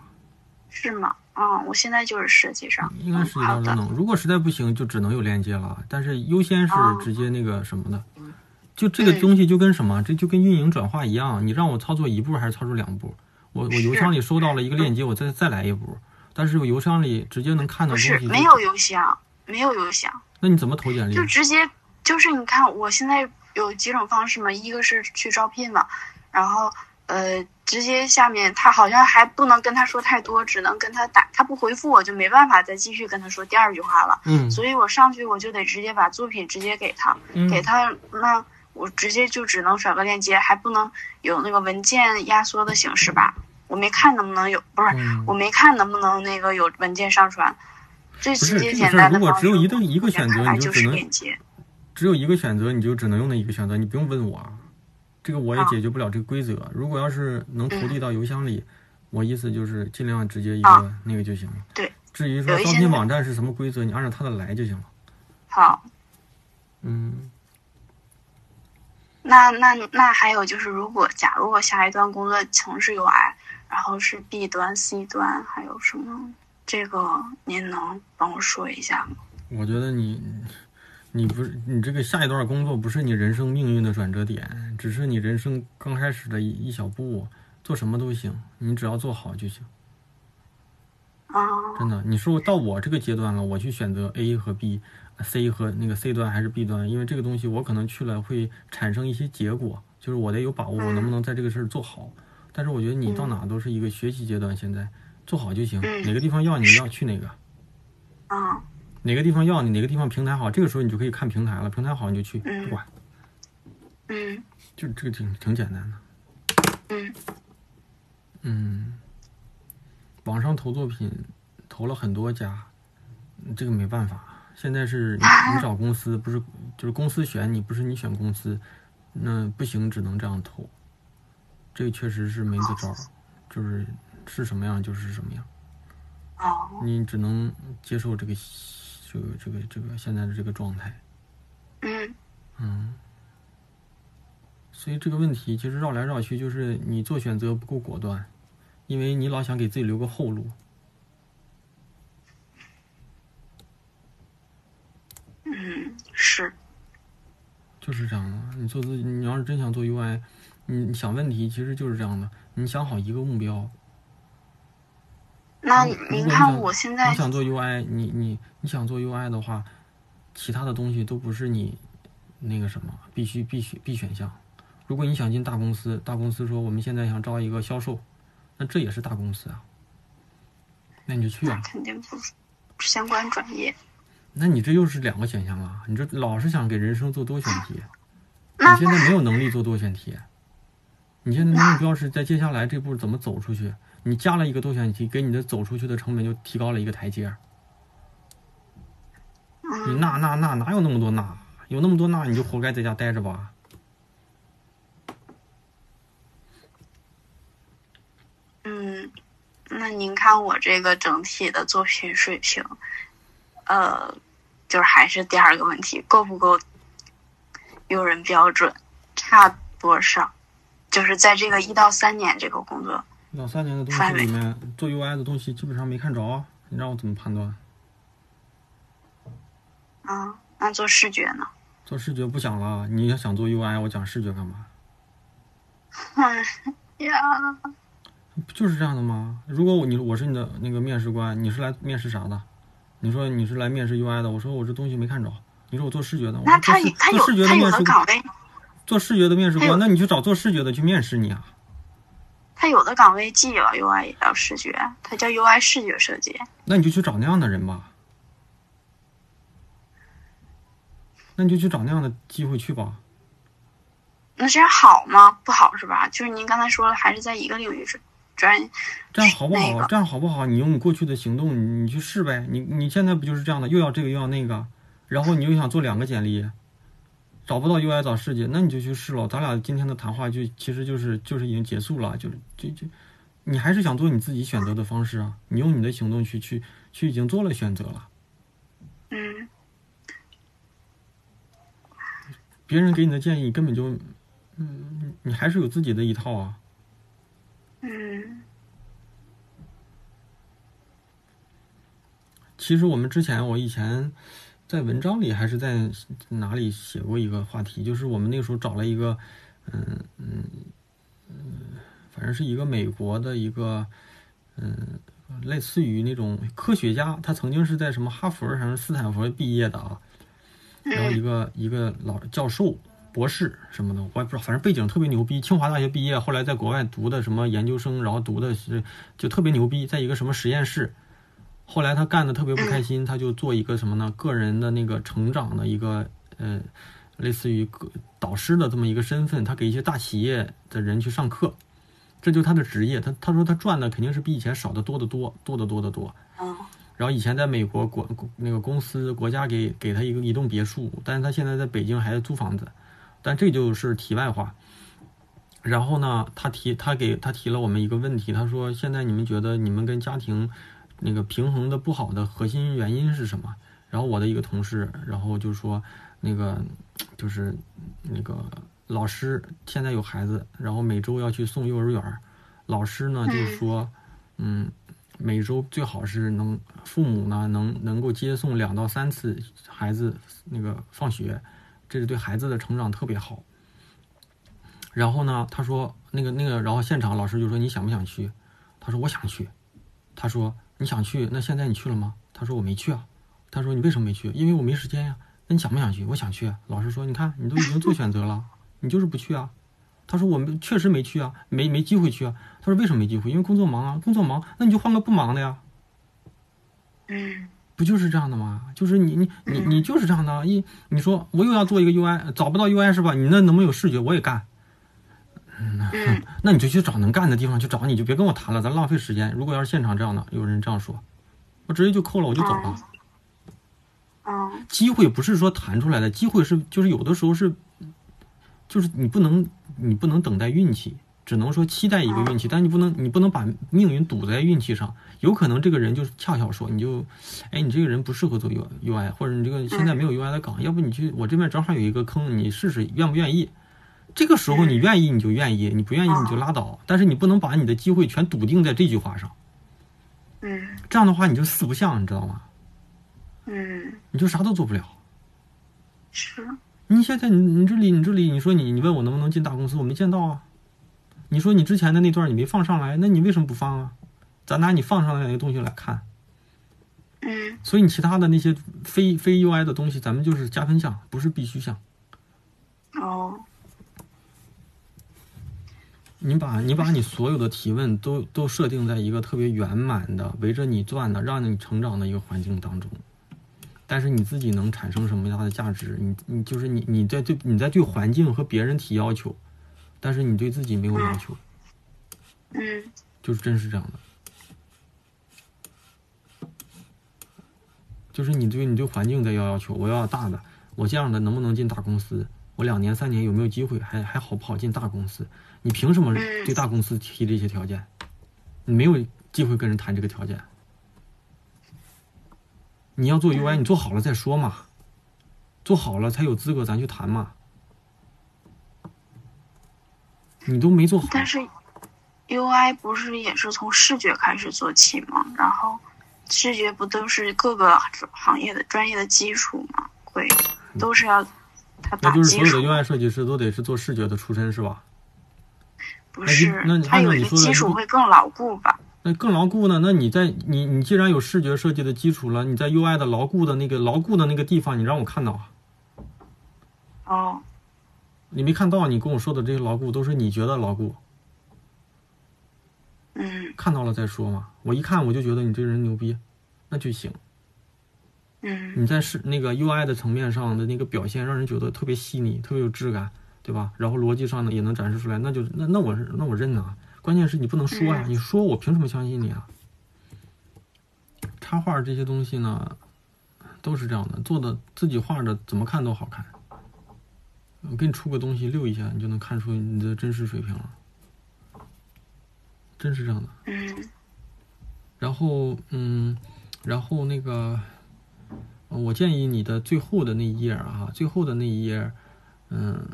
是吗？嗯，我现在就是十几兆。应该十几。兆都能。如果实在不行，就只能有链接了。但是优先是哦直接那个什么的。就这个嗯东西就跟什么？这就跟运营转化一样，你让我操作一步还是操作两步？我我邮箱里收到了一个链接，我再再来一步。但是我邮箱里直接能看到不东西，是没有邮箱，没有邮箱，那你怎么投简历就？直接就是你看我现在有几种方式嘛，一个是去招聘嘛，然后呃直接下面他好像还不能跟他说太多，只能跟他打，他不回复我就没办法再继续跟他说第二句话了，嗯所以我上去我就得直接把作品直接给他，嗯给他那我直接就只能甩个链接，还不能有那个文件压缩的形式吧？我没看能不能有，不是、嗯我没看能不能那个有文件上传。最直接简单的方式，只有一个一个目前选择看来就是你就只能链接。只有一个选择，你就只能用那一个选择，你不用问我，啊。这个我也啊解决不了这个规则。如果要是能投递到邮箱里，我意思就是尽量直接一个啊那个就行了。对。至于说招聘网站是什么规则，你按照它的来就行了。好，嗯，那那那还有就是，如果假如我下一段工作从事 UI，然后是 B 端、C 端，还有什么？这个您能帮我说一下吗？我觉得你你不是你这个下一段工作不是你人生命运的转折点，只是你人生刚开始的一一小步，做什么都行，你只要做好就行。啊，真的，你说到我这个阶段了，我去选择 A 和 B、C 和那个 C 端还是 B 端，因为这个东西我可能去了会产生一些结果，就是我得有把握，我能不能在这个事儿做好。但是我觉得你到哪都是一个学习阶段，现在做好就行，嗯哪个地方要你要去哪个。啊，哪个地方要你，哪个地方平台好，这个时候你就可以看平台了。平台好你就去，嗯不管，嗯就这个挺挺简单的。嗯嗯，网上投作品投了很多家，这个没办法。现在是你 你找公司，不是就是公司选你，不是你选公司，那不行，只能这样投。这个确实是没得招，就是是什么样就是什么样，哦，你只能接受这个这个这个这个现在的这个状态。嗯嗯，所以这个问题其实绕来绕去，就是你做选择不够果断，因为你老想给自己留个后路。嗯，是，就是这样的。你做自己，你要是真想做 UI，你你想问题其实就是这样的。你想好一个目标，那您看我现在你想做 UI，你你你想做 UI 的话，其他的东西都不是你那个什么必须必须必选项。如果你想进大公司，大公司说我们现在想招一个销售，那这也是大公司啊，那你就去啊。肯定不是相关专业。那你这又是两个选项了。你这老是想给人生做多选题，你现在没有能力做多选题。你现在的目标是在接下来这步怎么走出去？你加了一个多选题，给你的走出去的成本就提高了一个台阶。你嗯那那那哪有那么多那？有那么多那你就活该在家待着吧。嗯，那您看我这个整体的作品水平，呃，就是还是第二个问题，够不够用人标准？差多少？就是在这个一到三年这个工作，两三年的东西里面，做 UI 的东西基本上没看着啊，你让我怎么判断？啊，那做视觉呢？做视觉不想了，你要想做 UI，我讲视觉干嘛？哎呀，不就是这样的吗？如果我你我是你的那个面试官，你是来面试啥的？你说你是来面试 UI 的，我说我这东西没看着。你说我做视觉的，我那他他有做视觉的岗位，做视觉的面试官，那你去找做视觉的去面试你啊。他有的岗位既有 UI 也要视觉，他叫 UI 视觉设计。那你就去找那样的人吧。那你就去找那样的机会去吧。那这样好吗？不好是吧？就是您刚才说了，还是在一个领域专专这样好不好？那个这样好不好？你用你过去的行动，你你去试呗。你你现在不就是这样的，又要这个又要那个，然后你又想做两个简历，找不到 UI 找设计，那你就去试了。咱俩今天的谈话就其实就是就是已经结束了，就是就就你还是想做你自己选择的方式啊。你用你的行动去去去已经做了选择了，嗯别人给你的建议根本就，嗯，你还是有自己的一套啊。嗯其实我们之前，我以前在文章里还是在哪里写过一个话题，就是我们那个时候找了一个，嗯嗯嗯，反正是一个美国的一个，嗯，类似于那种科学家，他曾经是在什么哈佛还是斯坦福毕业的啊，然后一个一个老教授、博士什么的，我也不知道，反正背景特别牛逼。清华大学毕业，后来在国外读的什么研究生，然后读的是就特别牛逼，在一个什么实验室。后来他干的特别不开心，他就做一个什么呢？个人的那个成长的一个呃，类似于个导师的这么一个身份，他给一些大企业的人去上课，这就是他的职业。他他说他赚的肯定是比以前少的多得多，多得多得多。然后以前在美国国那个公司国家给给他一个一栋别墅，但是他现在在北京还租房子，但这就是题外话。然后呢，他提他给他提了我们一个问题，他说现在你们觉得你们跟家庭那个平衡的不好的核心原因是什么？然后我的一个同事，然后就说那个就是那个老师现在有孩子，然后每周要去送幼儿园，老师呢就是说，嗯，每周最好是能父母呢能能够接送两到三次孩子那个放学，这是对孩子的成长特别好。然后呢，他说那个那个，然后现场老师就说你想不想去？他说我想去。他说你想去，那现在你去了吗？他说我没去啊。他说你为什么没去？因为我没时间呀。那你想不想去？我想去。老师说你看你都已经做选择了，你就是不去啊。他说我们确实没去啊，没没机会去啊。他说为什么没机会？因为工作忙啊，工作忙，那你就换个不忙的呀。嗯，不就是这样的吗？就是你你你你就是这样的。一你说我又要做一个 UI，找不到 UI 是吧？你那能不能有视觉？我也干。嗯，那你就去找能干的地方去找，你就别跟我谈了，咱浪费时间。如果要是现场这样的，有人这样说，我直接就扣了，我就走了。嗯，机会不是说弹出来的，机会是就是有的时候是，就是你不能你不能等待运气，只能说期待一个运气，但你不能你不能把命运赌在运气上。有可能这个人就是恰巧说，你就，哎，你这个人不适合做 U UI，或者你这个现在没有 UI 的岗，要不你去我这边正好有一个坑，你试试愿不愿意？这个时候你愿意你就愿意，你不愿意你就拉倒。但是你不能把你的机会全笃定在这句话上。嗯这样的话你就四不像，你知道吗？嗯，你就啥都做不了。是，你现在你你这里你这里你说你你问我能不能进大公司，我没见到啊。你说你之前的那段你没放上来，那你为什么不放啊？咱拿你放上来的东西来看。嗯所以你其他的那些非非 UI 的东西，咱们就是加分项，不是必须项。哦，你把你把你所有的提问都都设定在一个特别圆满的围着你转的，让你成长的一个环境当中。但是你自己能产生什么样的价值？你你就是你你在对你在对环境和别人提要求，但是你对自己没有要求，嗯就是真是这样的。就是你对你对环境在要要求，我要大的，我这样的能不能进大公司？我两年三年有没有机会？还还好不好进大公司？你凭什么对大公司提这些条件？你没有机会跟人谈这个条件。你要做 UI，你做好了再说嘛，做好了才有资格咱去谈嘛。你都没做好，但是 UI 不是也是从视觉开始做起吗？然后视觉不都是各个行业的专业的基础吗？会都是要他那打基础就是所有的，UI 设计师都得是做视觉的出身是吧？不是那你的基础会更牢固吧？那更牢固呢？那你在你你既然有视觉设计的基础了，你在 UI 的牢固的那个牢固的那个地方，你让我看到啊，哦，你没看到，你跟我说的这些牢固都是你觉得牢固，嗯看到了再说嘛。我一看我就觉得你这人牛逼，那就行。嗯你在是那个 UI 的层面上的那个表现，让人觉得特别细腻，特别有质感，对吧？然后逻辑上呢也能展示出来，那就那那我那我认呐。关键是你不能说呀，嗯你说我凭什么相信你啊？插画这些东西呢，都是这样的，做的自己画的怎么看都好看。我给你出个东西溜一下，你就能看出你的真实水平了，真是这样的。嗯然后，嗯，然后那个，呃我建议你的最后的那一页啊，最后的那一页，嗯，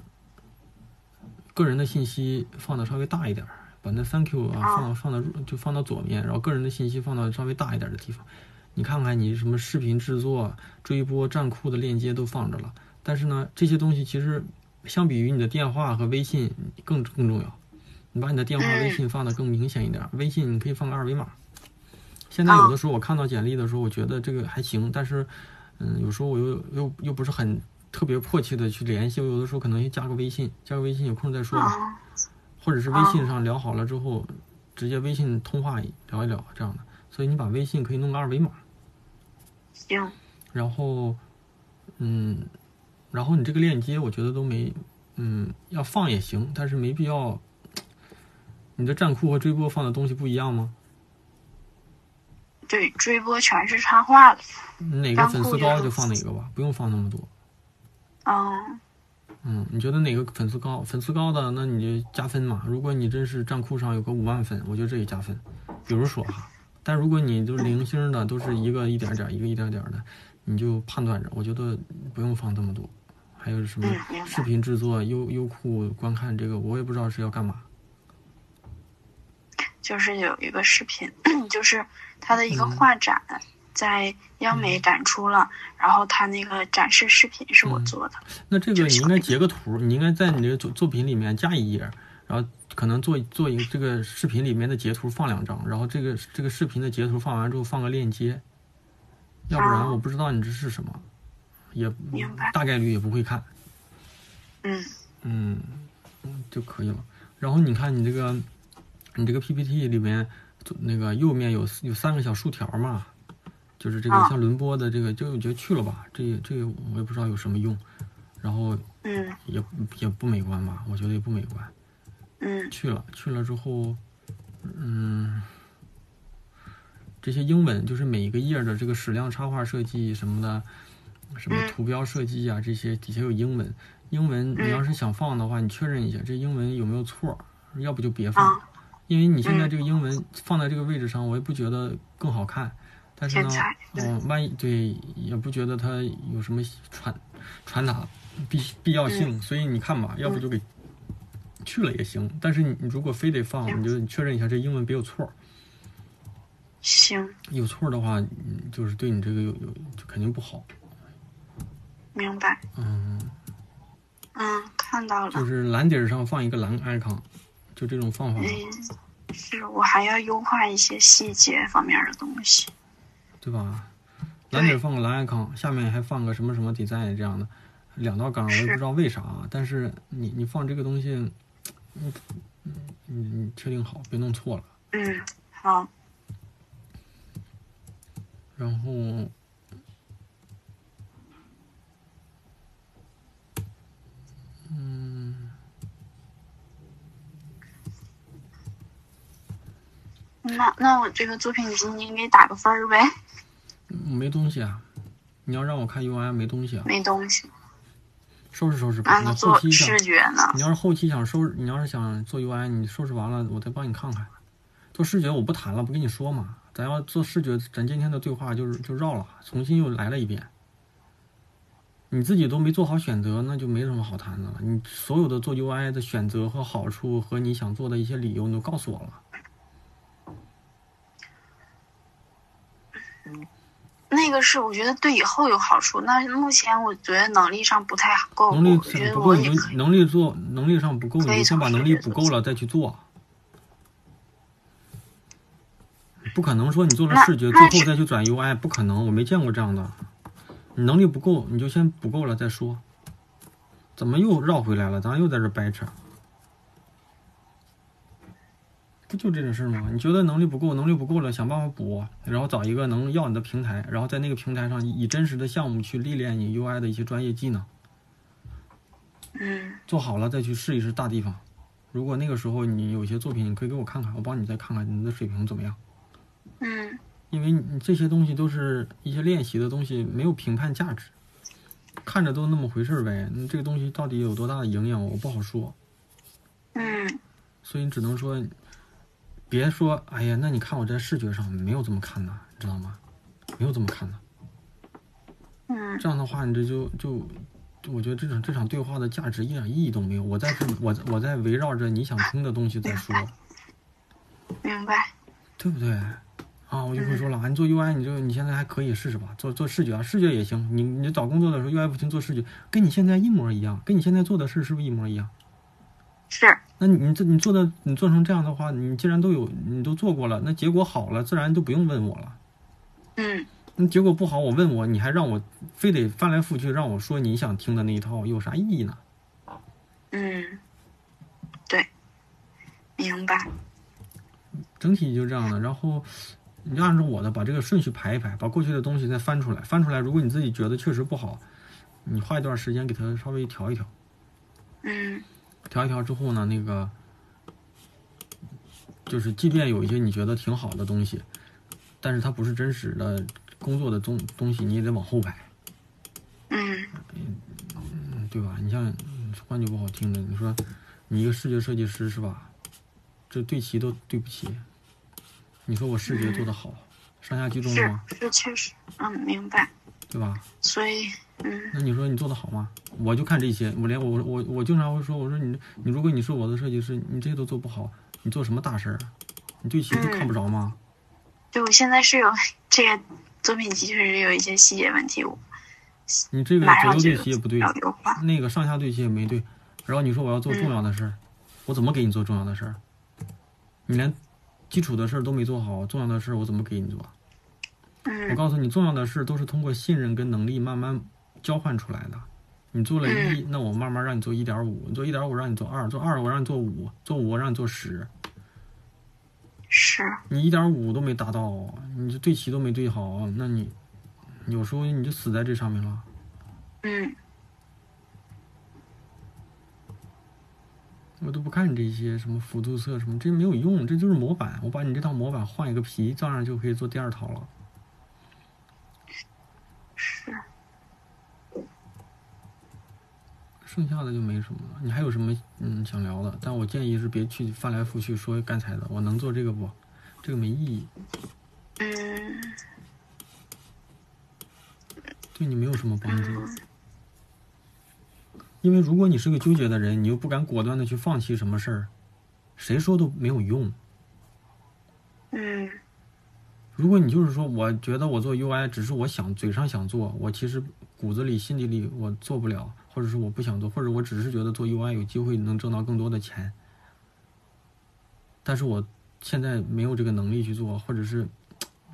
个人的信息放的稍微大一点儿，把那 Thank you 啊啊放到放到就放到左面，然后个人的信息放到稍微大一点的地方。你看看你什么视频制作、追播、站酷的链接都放着了，但是呢，这些东西其实相比于你的电话和微信更更重要。你把你的电话、嗯微信放的更明显一点，微信你可以放个二维码。现在有的时候我看到简历的时候，我觉得这个还行，但是，嗯，有时候我又又又不是很特别迫切的去联系，我有的时候可能加个微信，加个微信有空再说吧，啊或者是微信上聊好了之后，直接微信通话聊一聊这样的。所以你把微信可以弄个二维码，行然后，嗯，然后你这个链接我觉得都没，嗯，要放也行，但是没必要。你的站酷和追播放的东西不一样吗？对追播全是插画的，哪个粉丝高就放哪个吧，不用放那么多。嗯嗯，你觉得哪个粉丝高？粉丝高的，那你就加分嘛。如果你真是站库上有个五万粉，我觉得这也加分。比如说哈，但如果你就零星的，都是一个一点点，一个一点点的，你就判断着，我觉得不用放这么多。还有什么视频制作、优优酷观看这个，我也不知道是要干嘛。就是有一个视频，就是他的一个嗯。画展在央美展出了，然后他那个展示视频是我嗯做的。那这个你应该截个图，你应该在你这个作作品里面加一页，然后可能做做一个这个视频里面的截图放两张，然后这个这个视频的截图放完之后放个链接，要不然哦我不知道你这是什么，也大概率也不会看，嗯。嗯，嗯就可以了。然后你看你这个你这个 PPT 里面那个右面有有三个小竖条嘛，就是这个啊。像轮播的这个，就我觉得去了吧，这这个我也不知道有什么用，然后嗯。也也不美观吧，我觉得也不美观。嗯。去了去了之后，嗯，这些英文就是每一个页的这个矢量插画设计什么的，什么嗯图标设计啊，这些底下有英文。英文你要是想放的话，你确认一下这英文有没有错，要不就别放，啊，因为你现在嗯这个英文放在这个位置上，我也不觉得更好看。但是呢嗯，万一对也不觉得它有什么传传达必必要性，所以你看吧，要不就给去了也行。但是你你如果非得放，你就确认一下这英文别有错，行，有错的话，嗯就是对你这个有有就肯定不好。明白。嗯，嗯，看到了。就是蓝底儿上放一个蓝 icon，就这种放法，嗯，是我还要优化一些细节方面的东西。对吧？蓝底儿放个蓝 icon，下面还放个什么什么 design 这样的两道杠，我也不知道为啥。但是你你放这个东西，你你确定好，别弄错了。嗯，好，然后，嗯，那那我这个作品集你给打个分儿呗？没东西啊。你要让我看 UI 没东西啊，没东西。收拾收拾吧。啊，你那做视，觉呢？你要是后期想收拾，你要是想做 UI，你收拾完了，我再帮你看看。做视觉我不谈了，不跟你说嘛。咱要做视觉，咱今天的对话就是就绕了，重新又来了一遍。你自己都没做好选择，那就没什么好谈的了。你所有的做 UI 的选择和好处和你想做的一些理由，你都告诉我了。那个是我觉得对以后有好处。那目前我觉得能力上不太够，能力不够，你就我也可以。能力做能力上不够，你就先把能力补够了再去做。不可能说你做了视觉，最后再去转 UI，不可能，我没见过这样的。你能力不够，你就先补够了再说。怎么又绕回来了？咱又在这掰扯，不就这种事儿吗？你觉得能力不够，能力不够了，想办法补，然后找一个能要你的平台，然后在那个平台上以真实的项目去历练你 UI 的一些专业技能。嗯做好了再去试一试大地方。如果那个时候你有些作品，你可以给我看看，我帮你再看看你的水平怎么样。嗯因为你这些东西都是一些练习的东西，没有评判价值，看着都那么回事儿呗。你这个东西到底有多大的营养，我不好说。嗯所以你只能说，别说，哎呀，那你看我在视觉上没有这么看的，你知道吗？没有这么看的。嗯这样的话，你这就就，我觉得这场这场对话的价值一点意义都没有。我在这，我我在围绕着你想听的东西在说。明白。对不对？啊，我就会说了，啊，你做 UI，你就你现在还可以试试吧，做做视觉啊，视觉也行。你你找工作的时候，UI 不行，做视觉，跟你现在一模一样，跟你现在做的事是不是一模一样？是，那你你这你做的你做成这样的话，你既然都有你都做过了，那结果好了，自然就不用问我了。嗯那结果不好，我问我，你还让我非得翻来覆去让我说你想听的那一套，有啥意义呢？嗯，对，明白。整体就这样的。然后你就按照我的把这个顺序排一排，把过去的东西再翻出来，翻出来，如果你自己觉得确实不好，你花一段时间给它稍微调一调，嗯调一调之后呢，那个就是即便有一些你觉得挺好的东西，但是它不是真实的工作的东东西，你也得往后排，嗯嗯，对吧？你像嗯换句不好听的，你说你一个视觉设计师是吧？这对齐都对不齐。你说我视觉做得好，上下居中了吗？是确实，嗯，明白。对吧？所以，嗯那你说你做得好吗？我就看这些，我连我我我经常会说，我说你你如果你是我的设计师，你这些都做不好，你做什么大事儿啊？你对齐都看不着吗？对，我现在是有这个作品集，确实有一些细节问题，我你这个左右对齐也不对。那个上下对齐也没对，然后你说我要做重要的事儿，我怎么给你做重要的事儿？你连基础的事儿都没做好，重要的事儿我怎么给你做？我嗯告诉你，重要的事都是通过信任跟能力慢慢交换出来的。你做了一，那我慢慢让你做一点五，你做一点五让你做二，做二我让你做五，做五我让你做十。是，你一点五都没达到，你这对齐都没对好，那你有时候你就死在这上面了。嗯我都不看这些什么辅助色什么，这没有用，这就是模板。我把你这套模板换一个皮，照样就可以做第二套了。是，剩下的就没什么了。你还有什么嗯想聊的？但我建议是别去翻来覆去说刚才的，我能做这个不？这个没意义，嗯对你没有什么帮助。因为如果你是个纠结的人，你又不敢果断的去放弃什么事儿，谁说都没有用。嗯如果你就是说，我觉得我做 UI 只是我想嘴上想做，我其实骨子里、心底里我做不了，或者是我不想做，或者我只是觉得做 UI 有机会能挣到更多的钱，但是我现在没有这个能力去做，或者是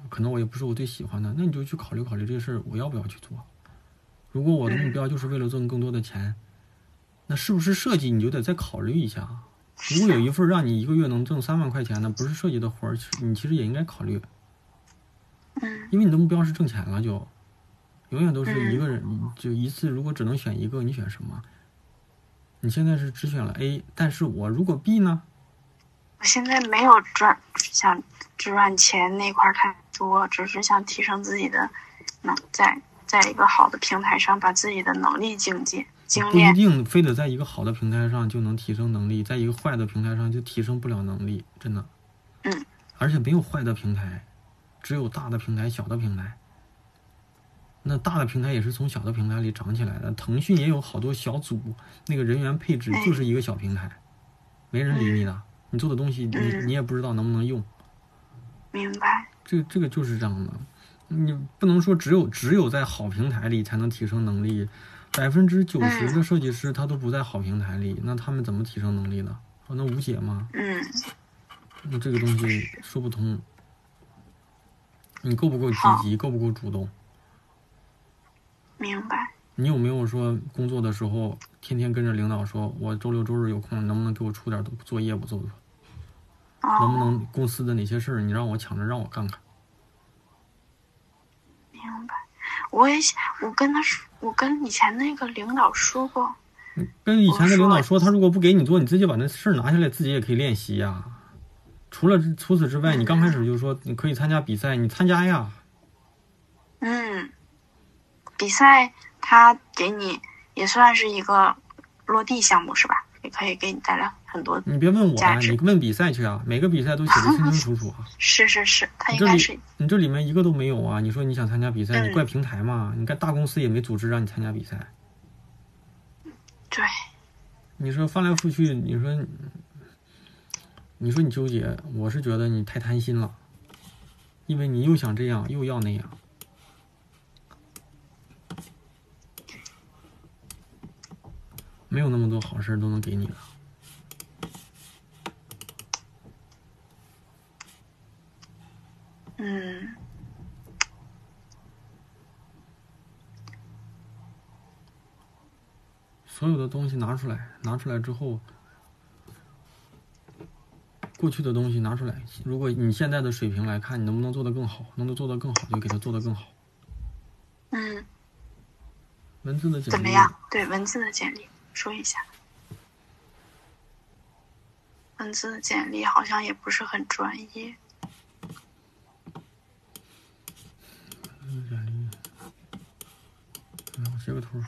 可能我也不是我最喜欢的，那你就去考虑考虑这个事儿，我要不要去做？如果我的目标就是为了挣更多的钱，那是不是设计你就得再考虑一下？如果有一份让你一个月能挣三万块钱的，不是设计的活儿，你其实也应该考虑。嗯因为你的目标是挣钱了就，永远都是一个人，就一次。如果只能选一个，你选什么？你现在是只选了 A，但是我如果 B 呢？我现在没有赚想赚钱那块儿太多，只是想提升自己的能在在一个好的平台上把自己的能力精不一。定非得在一个好的平台上就能提升能力，在一个坏的平台上就提升不了能力，真的。嗯。而且没有坏的平台，只有大的平台、小的平台。那大的平台也是从小的平台里长起来的。腾讯也有好多小组，那个人员配置就是一个小平台，没人理你的。你做的东西，你嗯你也不知道能不能用。明白？这这个就是这样的，你不能说只有只有在好平台里才能提升能力，百分之九十的设计师他都不在好平台里，那他们怎么提升能力呢？哦，那无解吗？嗯那这个东西说不通。你够不够积极？够不够主动？明白。你有没有说工作的时候天天跟着领导说，我周六周日有空，能不能给我出点作业我做做？能不哦，能公司的哪些事儿你让我抢着让我干干？明白。我也想，我跟他说，我跟以前那个领导说过，跟以前的领导我说，他如果不给你做，你自己把那事儿拿下来，自己也可以练习呀。除了除此之外，你刚开始就说你可以参加比赛，你参加呀。嗯，比赛他给你也算是一个落地项目是吧？也可以给你带来很多。你别问我啊，你问比赛去啊，每个比赛都写的清清楚楚啊。是是是，他应该是你这里面一个都没有啊！你说你想参加比赛，嗯你怪平台嘛？你看大公司也没组织让你参加比赛。对，你说翻来覆去，你说，你说你纠结，我是觉得你太贪心了，因为你又想这样，又要那样。没有那么多好事儿都能给你的。嗯所有的东西拿出来，拿出来之后，过去的东西拿出来。如果你现在的水平来看，你能不能做得更好？能够做得更好，就给它做得更好。嗯，文字的简历怎么样？对文字的简历说一下。文字的简历好像也不是很专业。简历，嗯，我截个图。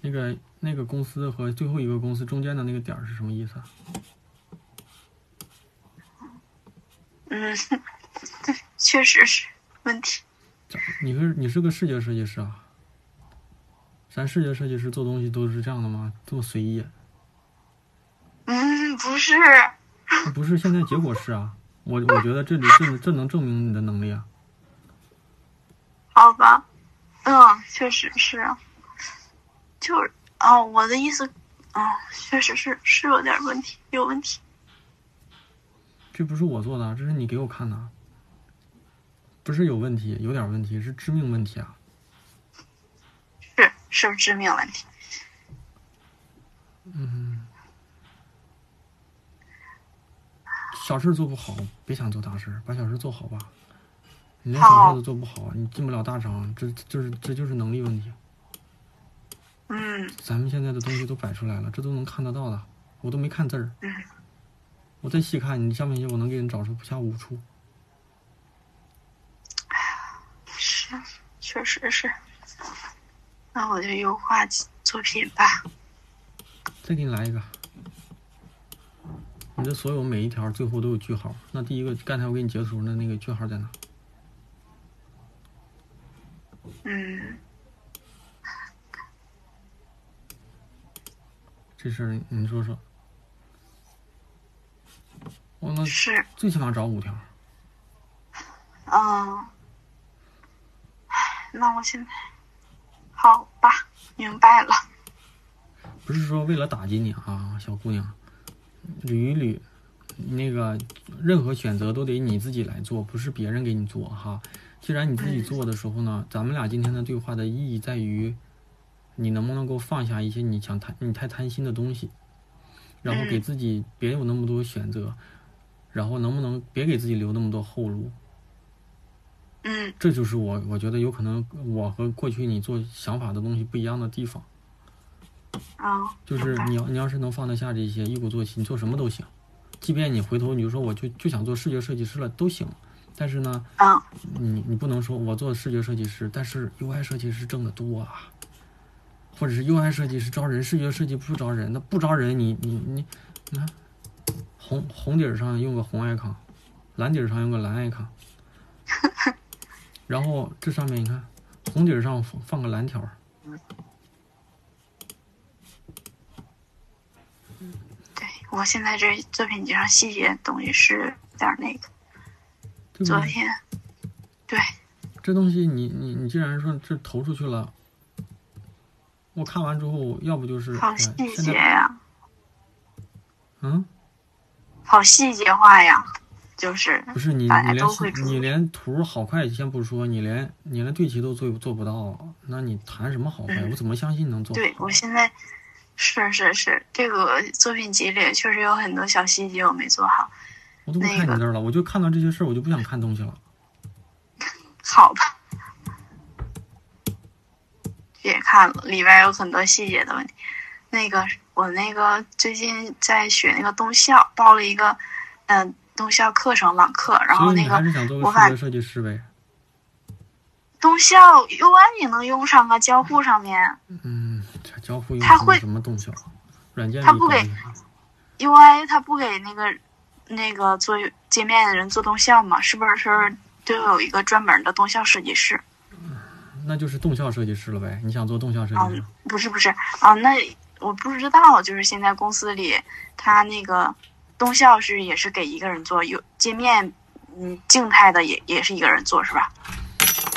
那个那个公司和最后一个公司中间的那个点儿是什么意思啊？嗯，对，确实是问题。你是你是个视觉设计师啊？咱视觉设计师做东西都是这样的吗？这么随意？嗯，不是，不是，现在结果是啊，我我觉得这里这这能证明你的能力啊。好吧，嗯，确实是啊，就是哦，我的意思，啊、确实是是有点问题，有问题。这不是我做的，这是你给我看的，不是有问题，有点问题，是致命问题啊。是不是致命问题。嗯，小事做不好，别想做大事，把小事做好吧。你连小事都做不好，你进不了大厂，这这就是这就是能力问题。嗯咱们现在的东西都摆出来了，这都能看得到的，我都没看字儿。嗯，我再细看，你下面一些我能给你找出不下五处。是，确实是。那我就优化作品吧。再给你来一个，你的所有每一条最后都有句号。那第一个，刚才我给你截图的那个句号在哪？嗯，这事儿你说说。我那是，最起码找五条。嗯。唉那我现在，好吧，明白了。不是说为了打击你啊，小姑娘，捋一捋，那个任何选择都得你自己来做，不是别人给你做哈。既然你自己做的时候呢，咱们俩今天的对话的意义在于，你能不能够放下一些你想贪、你太贪心的东西，然后给自己别有那么多选择，然后能不能别给自己留那么多后路。嗯这就是我我觉得有可能我和过去你做想法的东西不一样的地方。啊，就是你要你要是能放得下这些，一鼓作气，你做什么都行。即便你回头你就说我就就想做视觉设计师了都行，但是呢，啊你你不能说我做视觉设计师，但是 UI 设计师挣得多啊，或者是 UI 设计师招人，视觉设计不招人，那不招人你你你你看，红红底儿上用个红 icon，蓝底儿上用个蓝 icon，然后这上面你看红底儿上放放个蓝条儿。对我现在这作品集上细节东西是有点那个。昨天，对，这东西你你你既然说这投出去了，我看完之后，要不就是哎好细节呀，嗯，好细节化呀，就是不是你你连你连图好快先不说，你连你连对齐都做做不到，那你谈什么好坏？嗯我怎么相信能做？对我现在是是是，这个作品集里确实有很多小细节我没做好。我都不看你那儿了，我就看到这些事儿，我就不想看东西了。好吧，别看了，里边有很多细节的问题。那个我那个最近在学那个动效，报了一个嗯、动效课程网课，然后那个我把设计师呗？动效 UI 也能用上啊，交互上面嗯，交互用它会什么动效？软件里它不给 UI 它不给那个那个做界面的人做动效吗？是不是都有一个专门的动效设计师？那就是动效设计师了呗？你想做动效设计师嗯？，不是不是啊，那我不知道，就是现在公司里他那个动效是也是给一个人做，有界面嗯静态的也也是一个人做是吧？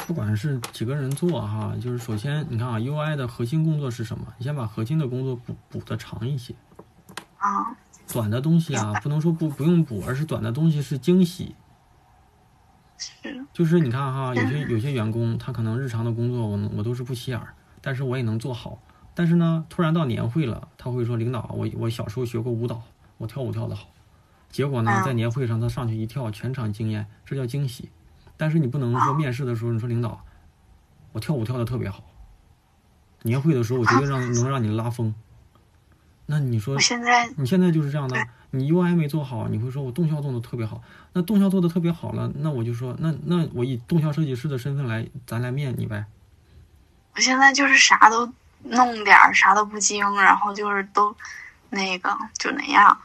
不管是几个人做哈，就是首先你看啊，UI 的核心工作是什么？你先把核心的工作补补的长一些，啊短的东西啊，不能说不不用补，而是短的东西是惊喜。是就是你看哈，有些有些员工他可能日常的工作我能我都是不起眼儿，但是我也能做好。但是呢，突然到年会了，他会说领导，我我小时候学过舞蹈，我跳舞跳得好。结果呢，嗯在年会上他上去一跳，全场惊艳，这叫惊喜。但是你不能说面试的时候你说领导，我跳舞跳得特别好。年会的时候我绝对让 能让你拉风。那你说我现在你现在就是这样的，你 UI 没做好，你会说我动效做的特别好。那动效做的特别好了，那我就说，那那我以动效设计师的身份来，咱来面你呗。我现在就是啥都弄点儿，啥都不精，然后就是都那个就那样。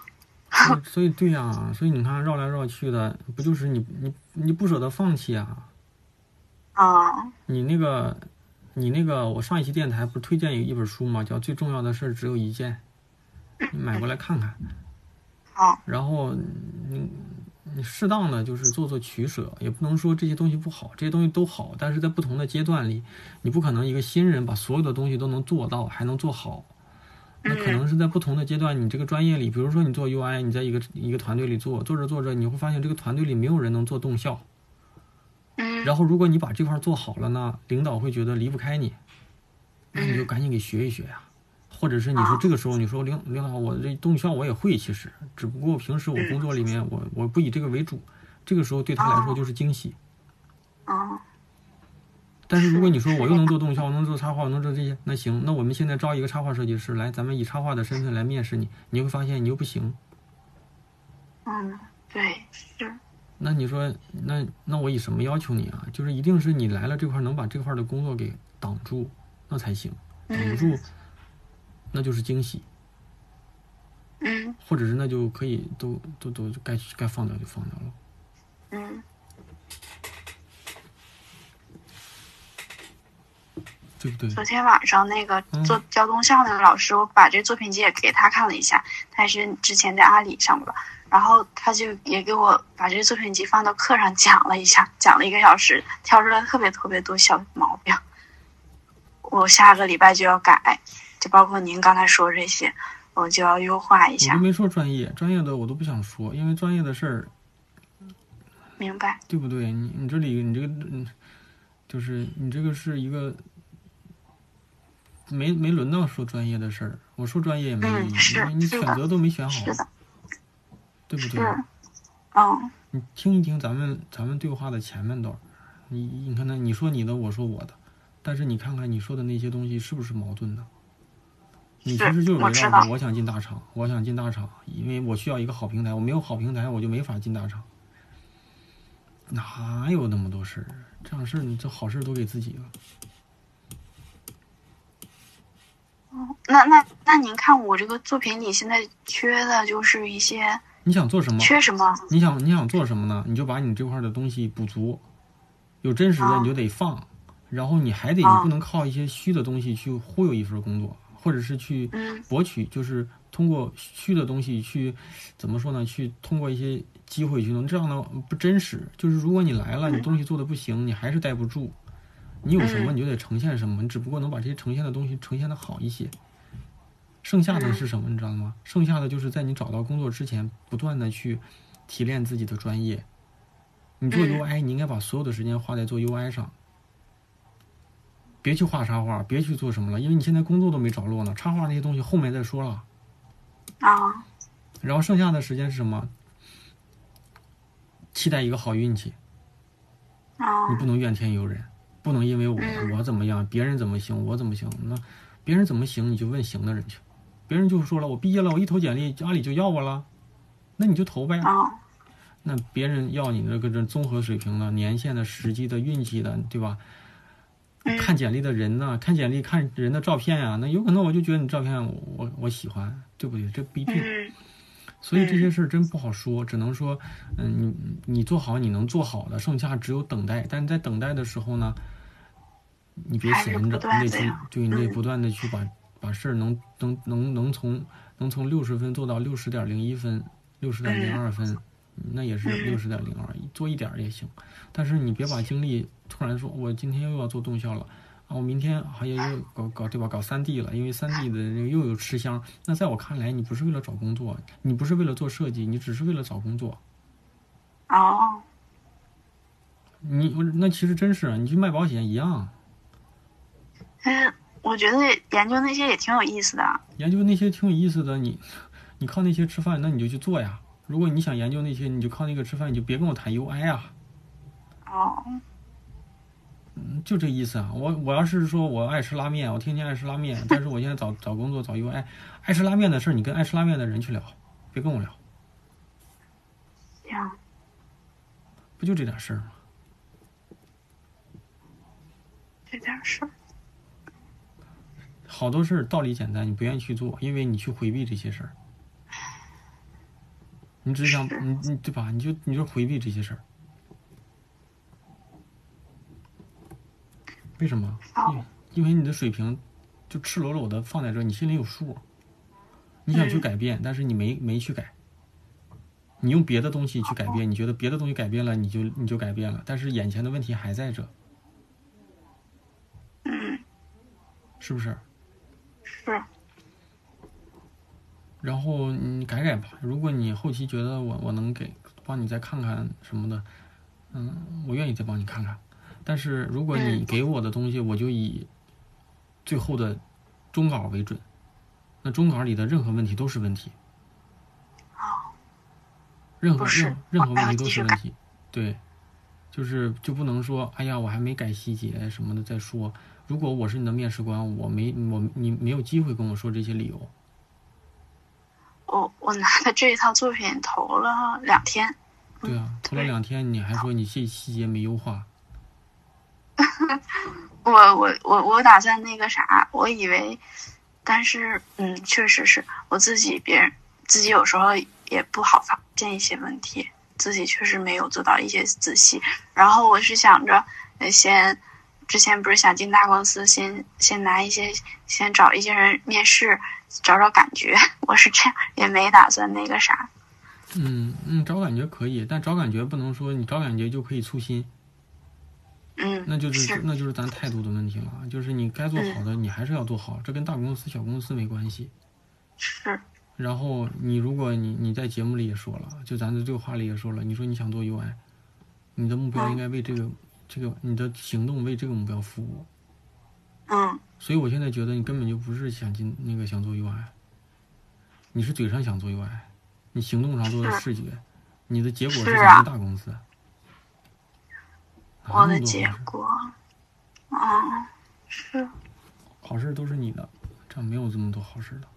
所以 所以对呀、所以你看绕来绕去的，不就是你你你不舍得放弃啊？啊你那个你那个，我上一期电台不是推荐有一本书吗？叫《最重要的事儿只有一件 》，你买过来看看。哦，然后你你适当的就是做做取舍，也不能说这些东西不好，这些东西都好，但是在不同的阶段里，你不可能一个新人把所有的东西都能做到，还能做好。那可能是在不同的阶段，你这个专业里，比如说你做 UI，你在一个一个团队里做，做着做着，你会发现这个团队里没有人能做动效。嗯，然后如果你把这块做好了呢，领导会觉得离不开你，那你就赶紧给学一学呀。或者是你说这个时候你说领领导，我这动效我也会，其实只不过平时我工作里面我我不以这个为主，这个时候对他来说就是惊喜。哦，但是如果你说我又能做动效，我能做插画，我能做这些，那行，那我们现在招一个插画设计师来，咱们以插画的身份来面试你，你会发现你又不行。嗯，对，是，那你说，那那我以什么要求你啊？就是一定是你来了这块能把这块的工作给挡住，那才行。挡不住，那就是惊喜，嗯或者是那就可以都都都该该放掉就放掉了。嗯对不对？昨天晚上那个嗯做交通校那个老师，我把这作品集也给他看了一下，他是之前在阿里上过的，然后他就也给我把这作品集放到课上讲了一下，讲了一个小时，挑出来特别特别多小毛病，我下个礼拜就要改，就包括您刚才说这些，我就要优化一下，我都没说专业，专业的我都不想说，因为专业的事儿，明白？对不对？你你这里你这个嗯，就是你这个是一个没没轮到说专业的事儿，我说专业也没意义，因为你选择都没选好对不对？是，嗯你听一听咱们咱们对话的前半段儿，你你看看你说你的，我说我的，但是你看看你说的那些东西是不是矛盾的？你其是实就是围绕着我想进大厂，我想进大厂，因为我需要一个好平台，我没有好平台我就没法进大厂。哪有那么多事儿？这样事儿你这好事儿都给自己了。那那那您看我这个作品里现在缺的就是一些你想做什么？缺什么？你想你想做什么呢？你就把你这块儿的东西补足，有真实的啊你就得放，然后你还得啊你不能靠一些虚的东西去忽悠一份工作，或者是去嗯博取，就是通过虚的东西去怎么说呢？去通过一些机会去弄，这样的不真实。就是如果你来了，你东西做的不行，你还是待不住。你有什么嗯你就得呈现什么，你只不过能把这些呈现的东西呈现的好一些。剩下的是什么？你知道吗？剩下的就是在你找到工作之前，不断的去提炼自己的专业。你做嗯 UI，你应该把所有的时间花在做 UI 上，别去画插画，别去做什么了，因为你现在工作都没着落呢。插画那些东西后面再说了。啊然后剩下的时间是什么？期待一个好运气，啊你不能怨天尤人，不能因为我嗯我怎么样，别人怎么行，我怎么行，那别人怎么行你就问行的人去，别人就说了我毕业了，我一投简历家里就要我了，那你就投呗。啊那别人要你这个这综合水平的、年限的、实际的、运气的，对吧？嗯看简历的人呢，看简历看人的照片呀、那有可能我就觉得你照片我我我喜欢，对不对？这不一定。嗯所以这些事儿真不好说，只能说，嗯，你你做好你能做好的，剩下只有等待。但是在等待的时候呢，你别闲着，你得去地呀，对，你得嗯不断的去把把事儿能能能能从能从六十分做到六十点零一分，六十点零二分，那也是嗯六十点零二，做一点儿也行。但是你别把精力突然说，我今天又要做动效了。啊，我明天还要又搞搞对吧？搞三 D 了，因为三 D 的那个又有吃香。那在我看来，你不是为了找工作，你不是为了做设计，你只是为了找工作。哦你我那其实真是，你去卖保险一样，嗯，我觉得研究那些也挺有意思的。研究那些挺有意思的。你 你靠那些吃饭，那你就去做呀。如果你想研究那些，你就靠那个吃饭，你就别跟我谈 UI 啊。哦嗯，就这意思啊。我我要是说我爱吃拉面，我天天爱吃拉面，但是我现在找找工作找 UI，爱吃拉面的事儿，你跟爱吃拉面的人去聊，别跟我聊，行，不就这点事儿吗？这点事儿。好多事儿道理简单，你不愿意去做，因为你去回避这些事儿，你只想你你对吧？你就你就回避这些事儿，为什么？因因为你的水平就赤裸裸的放在这，你心里有数。你想去嗯改变，但是你没没去改，你用别的东西去改变，你觉得别的东西改变了，你就你就改变了，但是眼前的问题还在这，嗯，是不是？是，然后你改改吧。如果你后期觉得我我能给帮你再看看什么的，嗯，我愿意再帮你看看。但是如果你嗯给我的东西，我就以最后的终稿为准。那终稿里的任何问题都是问题，任何任任何问题都是问题。对，就是就不能说，哎呀，我还没改细节什么的再说。如果我是你的面试官，我没我你没有机会跟我说这些理由。我我拿的这一套作品投了两天，对啊，投了两天，你还说你细细节没优化，我我我我打算那个啥，我以为，但是嗯，确实是我自己，别人自己有时候也不好发现一些问题，自己确实没有做到一些仔细。然后我是想着，先之前不是想进大公司，先先拿一些，先找一些人面试，找找感觉。我是这样，也没打算那个啥。嗯嗯，找感觉可以，但找感觉不能说你找感觉就可以粗心，嗯，那就是是那就是咱态度的问题了。就是你该做好的，你还是要做好，这跟大公司小公司没关系。是，然后你如果你你在节目里也说了，就咱的对话里也说了，你说你想做 UI，你的目标嗯应该为这个、这个你的行动为这个目标服务。嗯所以我现在觉得你根本就不是想进那个想做 UI，你是嘴上想做 UI，你行动上做的视觉，你的结果是进大公司。哪我的结果，啊，是，好事都是你的，这没有这么多好事的。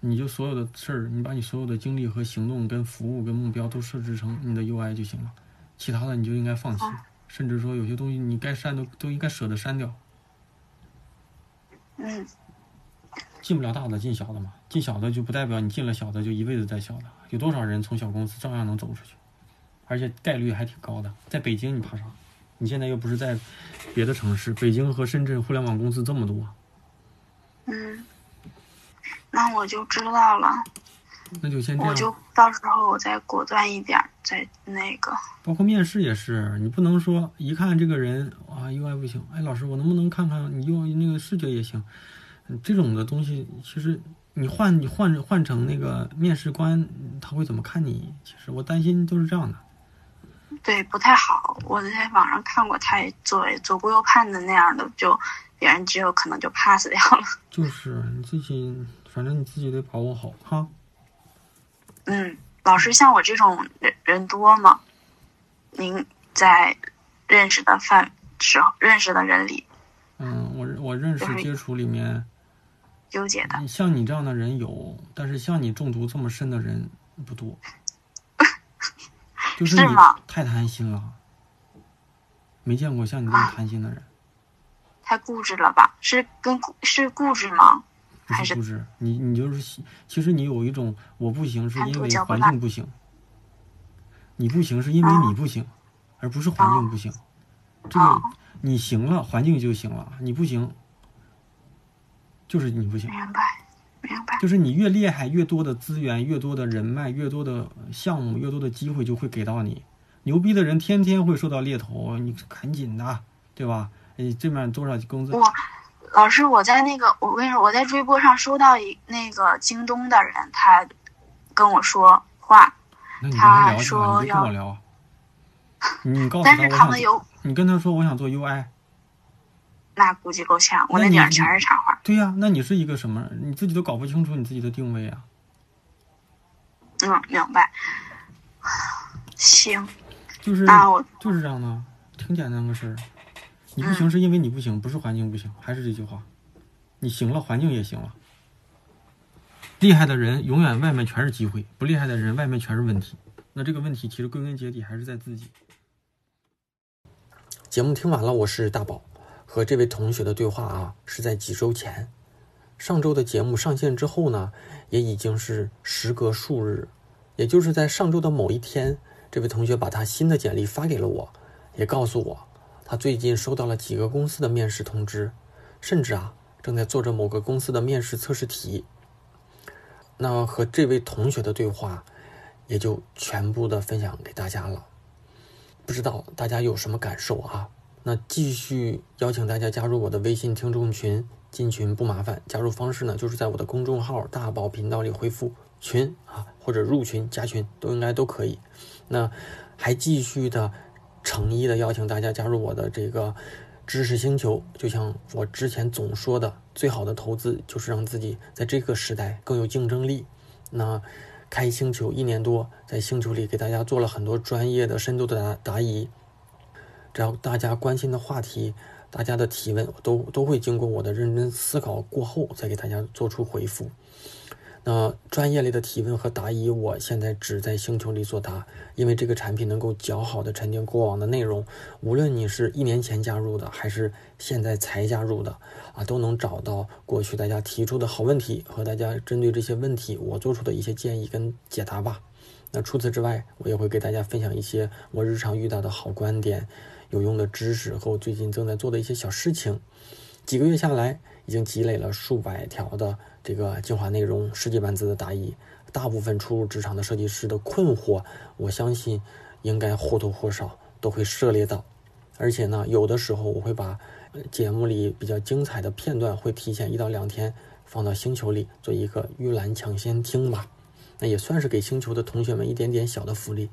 你就所有的事儿，你把你所有的精力和行动、跟服务、跟目标都设置成你的 UI 就行了，其他的你就应该放弃，甚至说有些东西你该删都都应该舍得删掉。嗯。进不了大的进小的嘛，进小的就不代表你进了小的就一辈子在小的，有多少人从小公司照样能走出去，而且概率还挺高的。在北京你怕啥？你现在又不是在别的城市，北京和深圳互联网公司这么多，嗯，那我就知道了。那就先这样。我就到时候我再果断一点儿，再那个。包括面试也是，你不能说一看这个人啊 UI 不行，哎，老师我能不能看看你用那个视觉也行？嗯这种的东西，其实你换你换换成那个面试官，他会怎么看你？其实我担心都是这样的。对，不太好。我在网上看过，他也做左顾右盼的那样的，就别人只有可能就 pass 掉了。就是你自己，反正你自己得把握好哈。嗯，老师像我这种人人多吗？您在认识的范时候认识的人里嗯，我我认识接触里面，纠结的，像你这样的人有，但是像你中毒这么深的人不多。就是你太贪心了，没见过像你这么贪心的人。太固执了吧？是跟是固执吗？还是不是固执，你你就是其实你有一种我不行是因为环境不行，你不行是因为你不行，而不是环境不行。这个哦你行了，环境就行了；你不行，就是你不行。明白，明白。就是你越厉害，越多的资源，越多的人脉，越多的项目，越多的机会就会给到你。牛逼的人天天会受到猎头，你赶紧的，对吧？你这面多少工资？我老师，我在那个，我跟你说，我在追播上收到一那个京东的人，他跟我说话，他说跟我要聊。你告诉但是他们有你跟他说我想做 UI，那估计够呛，我那你那顶儿全是插画。对呀、那你是一个什么？你自己都搞不清楚你自己的定位啊。嗯，明白。行，就是那我就是这样的，挺简单个事儿。你不嗯行是因为你不行，不是环境不行，还是这句话，你行了，环境也行了。厉害的人永远外面全是机会，不厉害的人外面全是问题。那这个问题其实归根结底还是在自己。节目听完了，我是大宝，和这位同学的对话啊是在几周前。上周的节目上线之后呢，也已经是时隔数日，也就是在上周的某一天，这位同学把他新的简历发给了我，也告诉我他最近收到了几个公司的面试通知，甚至啊正在做着某个公司的面试测试题。那和这位同学的对话，也就全部的分享给大家了。不知道大家有什么感受啊？那继续邀请大家加入我的微信听众群，进群不麻烦，加入方式呢就是在我的公众号“大宝频道”里回复“群”啊，或者入群加群都应该都可以。那还继续的诚意的邀请大家加入我的这个知识星球，就像我之前总说的，最好的投资就是让自己在这个时代更有竞争力。那开星球一年多，在星球里给大家做了很多专业的、深度的答答疑。只要大家关心的话题，大家的提问，都都会经过我的认真思考过后，再给大家做出回复。那专业类的提问和答疑，我现在只在星球里作答，因为这个产品能够较好的沉淀过往的内容。无论你是一年前加入的，还是现在才加入的，啊，都能找到过去大家提出的好问题和大家针对这些问题我做出的一些建议跟解答吧。那除此之外，我也会给大家分享一些我日常遇到的好观点。有用的知识和我最近正在做的一些小事情，几个月下来，已经积累了数百条的这个精华内容，十几万字的答疑，大部分初入职场的设计师的困惑，我相信应该或多或少都会涉猎到。而且呢，有的时候我会把节目里比较精彩的片段，会提前一到两天放到星球里做一个预览抢先听吧，那也算是给星球的同学们一点点小的福利。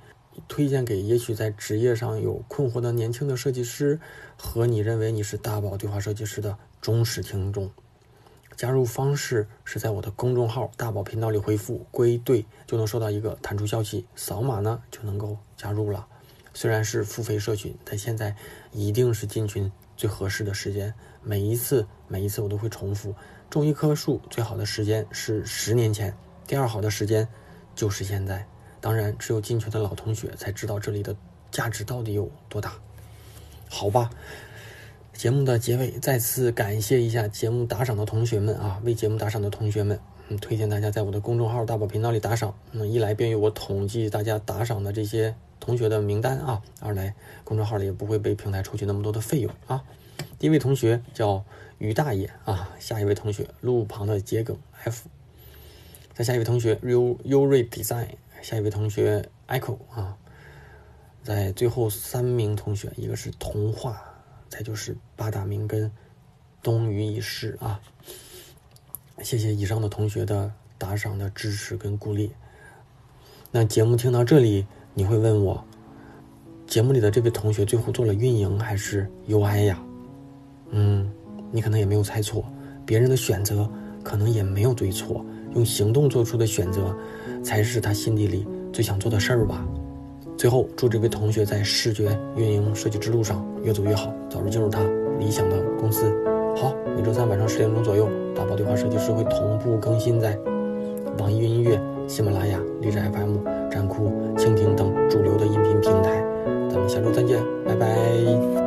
推荐给也许在职业上有困惑的年轻的设计师和你认为你是大宝对话设计师的忠实听众。加入方式是在我的公众号“大宝频道”里回复“归队”，就能收到一个弹出消息，扫码呢就能够加入了。虽然是付费社群，但现在一定是进群最合适的时间。每一次每一次我都会重复：种一棵树最好的时间是十年前，第二好的时间就是现在。当然，只有进群的老同学才知道这里的价值到底有多大，好吧？节目的结尾，再次感谢一下节目打赏的同学们啊！为节目打赏的同学们，嗯，推荐大家在我的公众号“大宝频道”里打赏。那一来便于我统计大家打赏的这些同学的名单啊；二来公众号里也不会被平台抽取那么多的费用啊。第一位同学叫于大爷啊，下一位同学路旁的桔梗 F，再下一位同学优优瑞 Design。下一位同学 Echo 啊，在最后三名同学，一个是童话，再就是八大名根东隅已逝啊。谢谢以上的同学的打赏的支持跟鼓励。那节目听到这里，你会问我，节目里的这位同学最后做了运营还是 UI 呀？嗯，你可能也没有猜错，别人的选择可能也没有对错，用行动做出的选择。才是他心底里最想做的事儿吧。最后，祝这位同学在视觉运营设计之路上越走越好，早日进入他理想的公司。好，每周三晚上十点钟左右，打包对话设计师会同步更新在网易云音乐、喜马拉雅、荔枝 FM、站酷、蜻蜓等主流的音频平台。咱们下周再见，拜拜。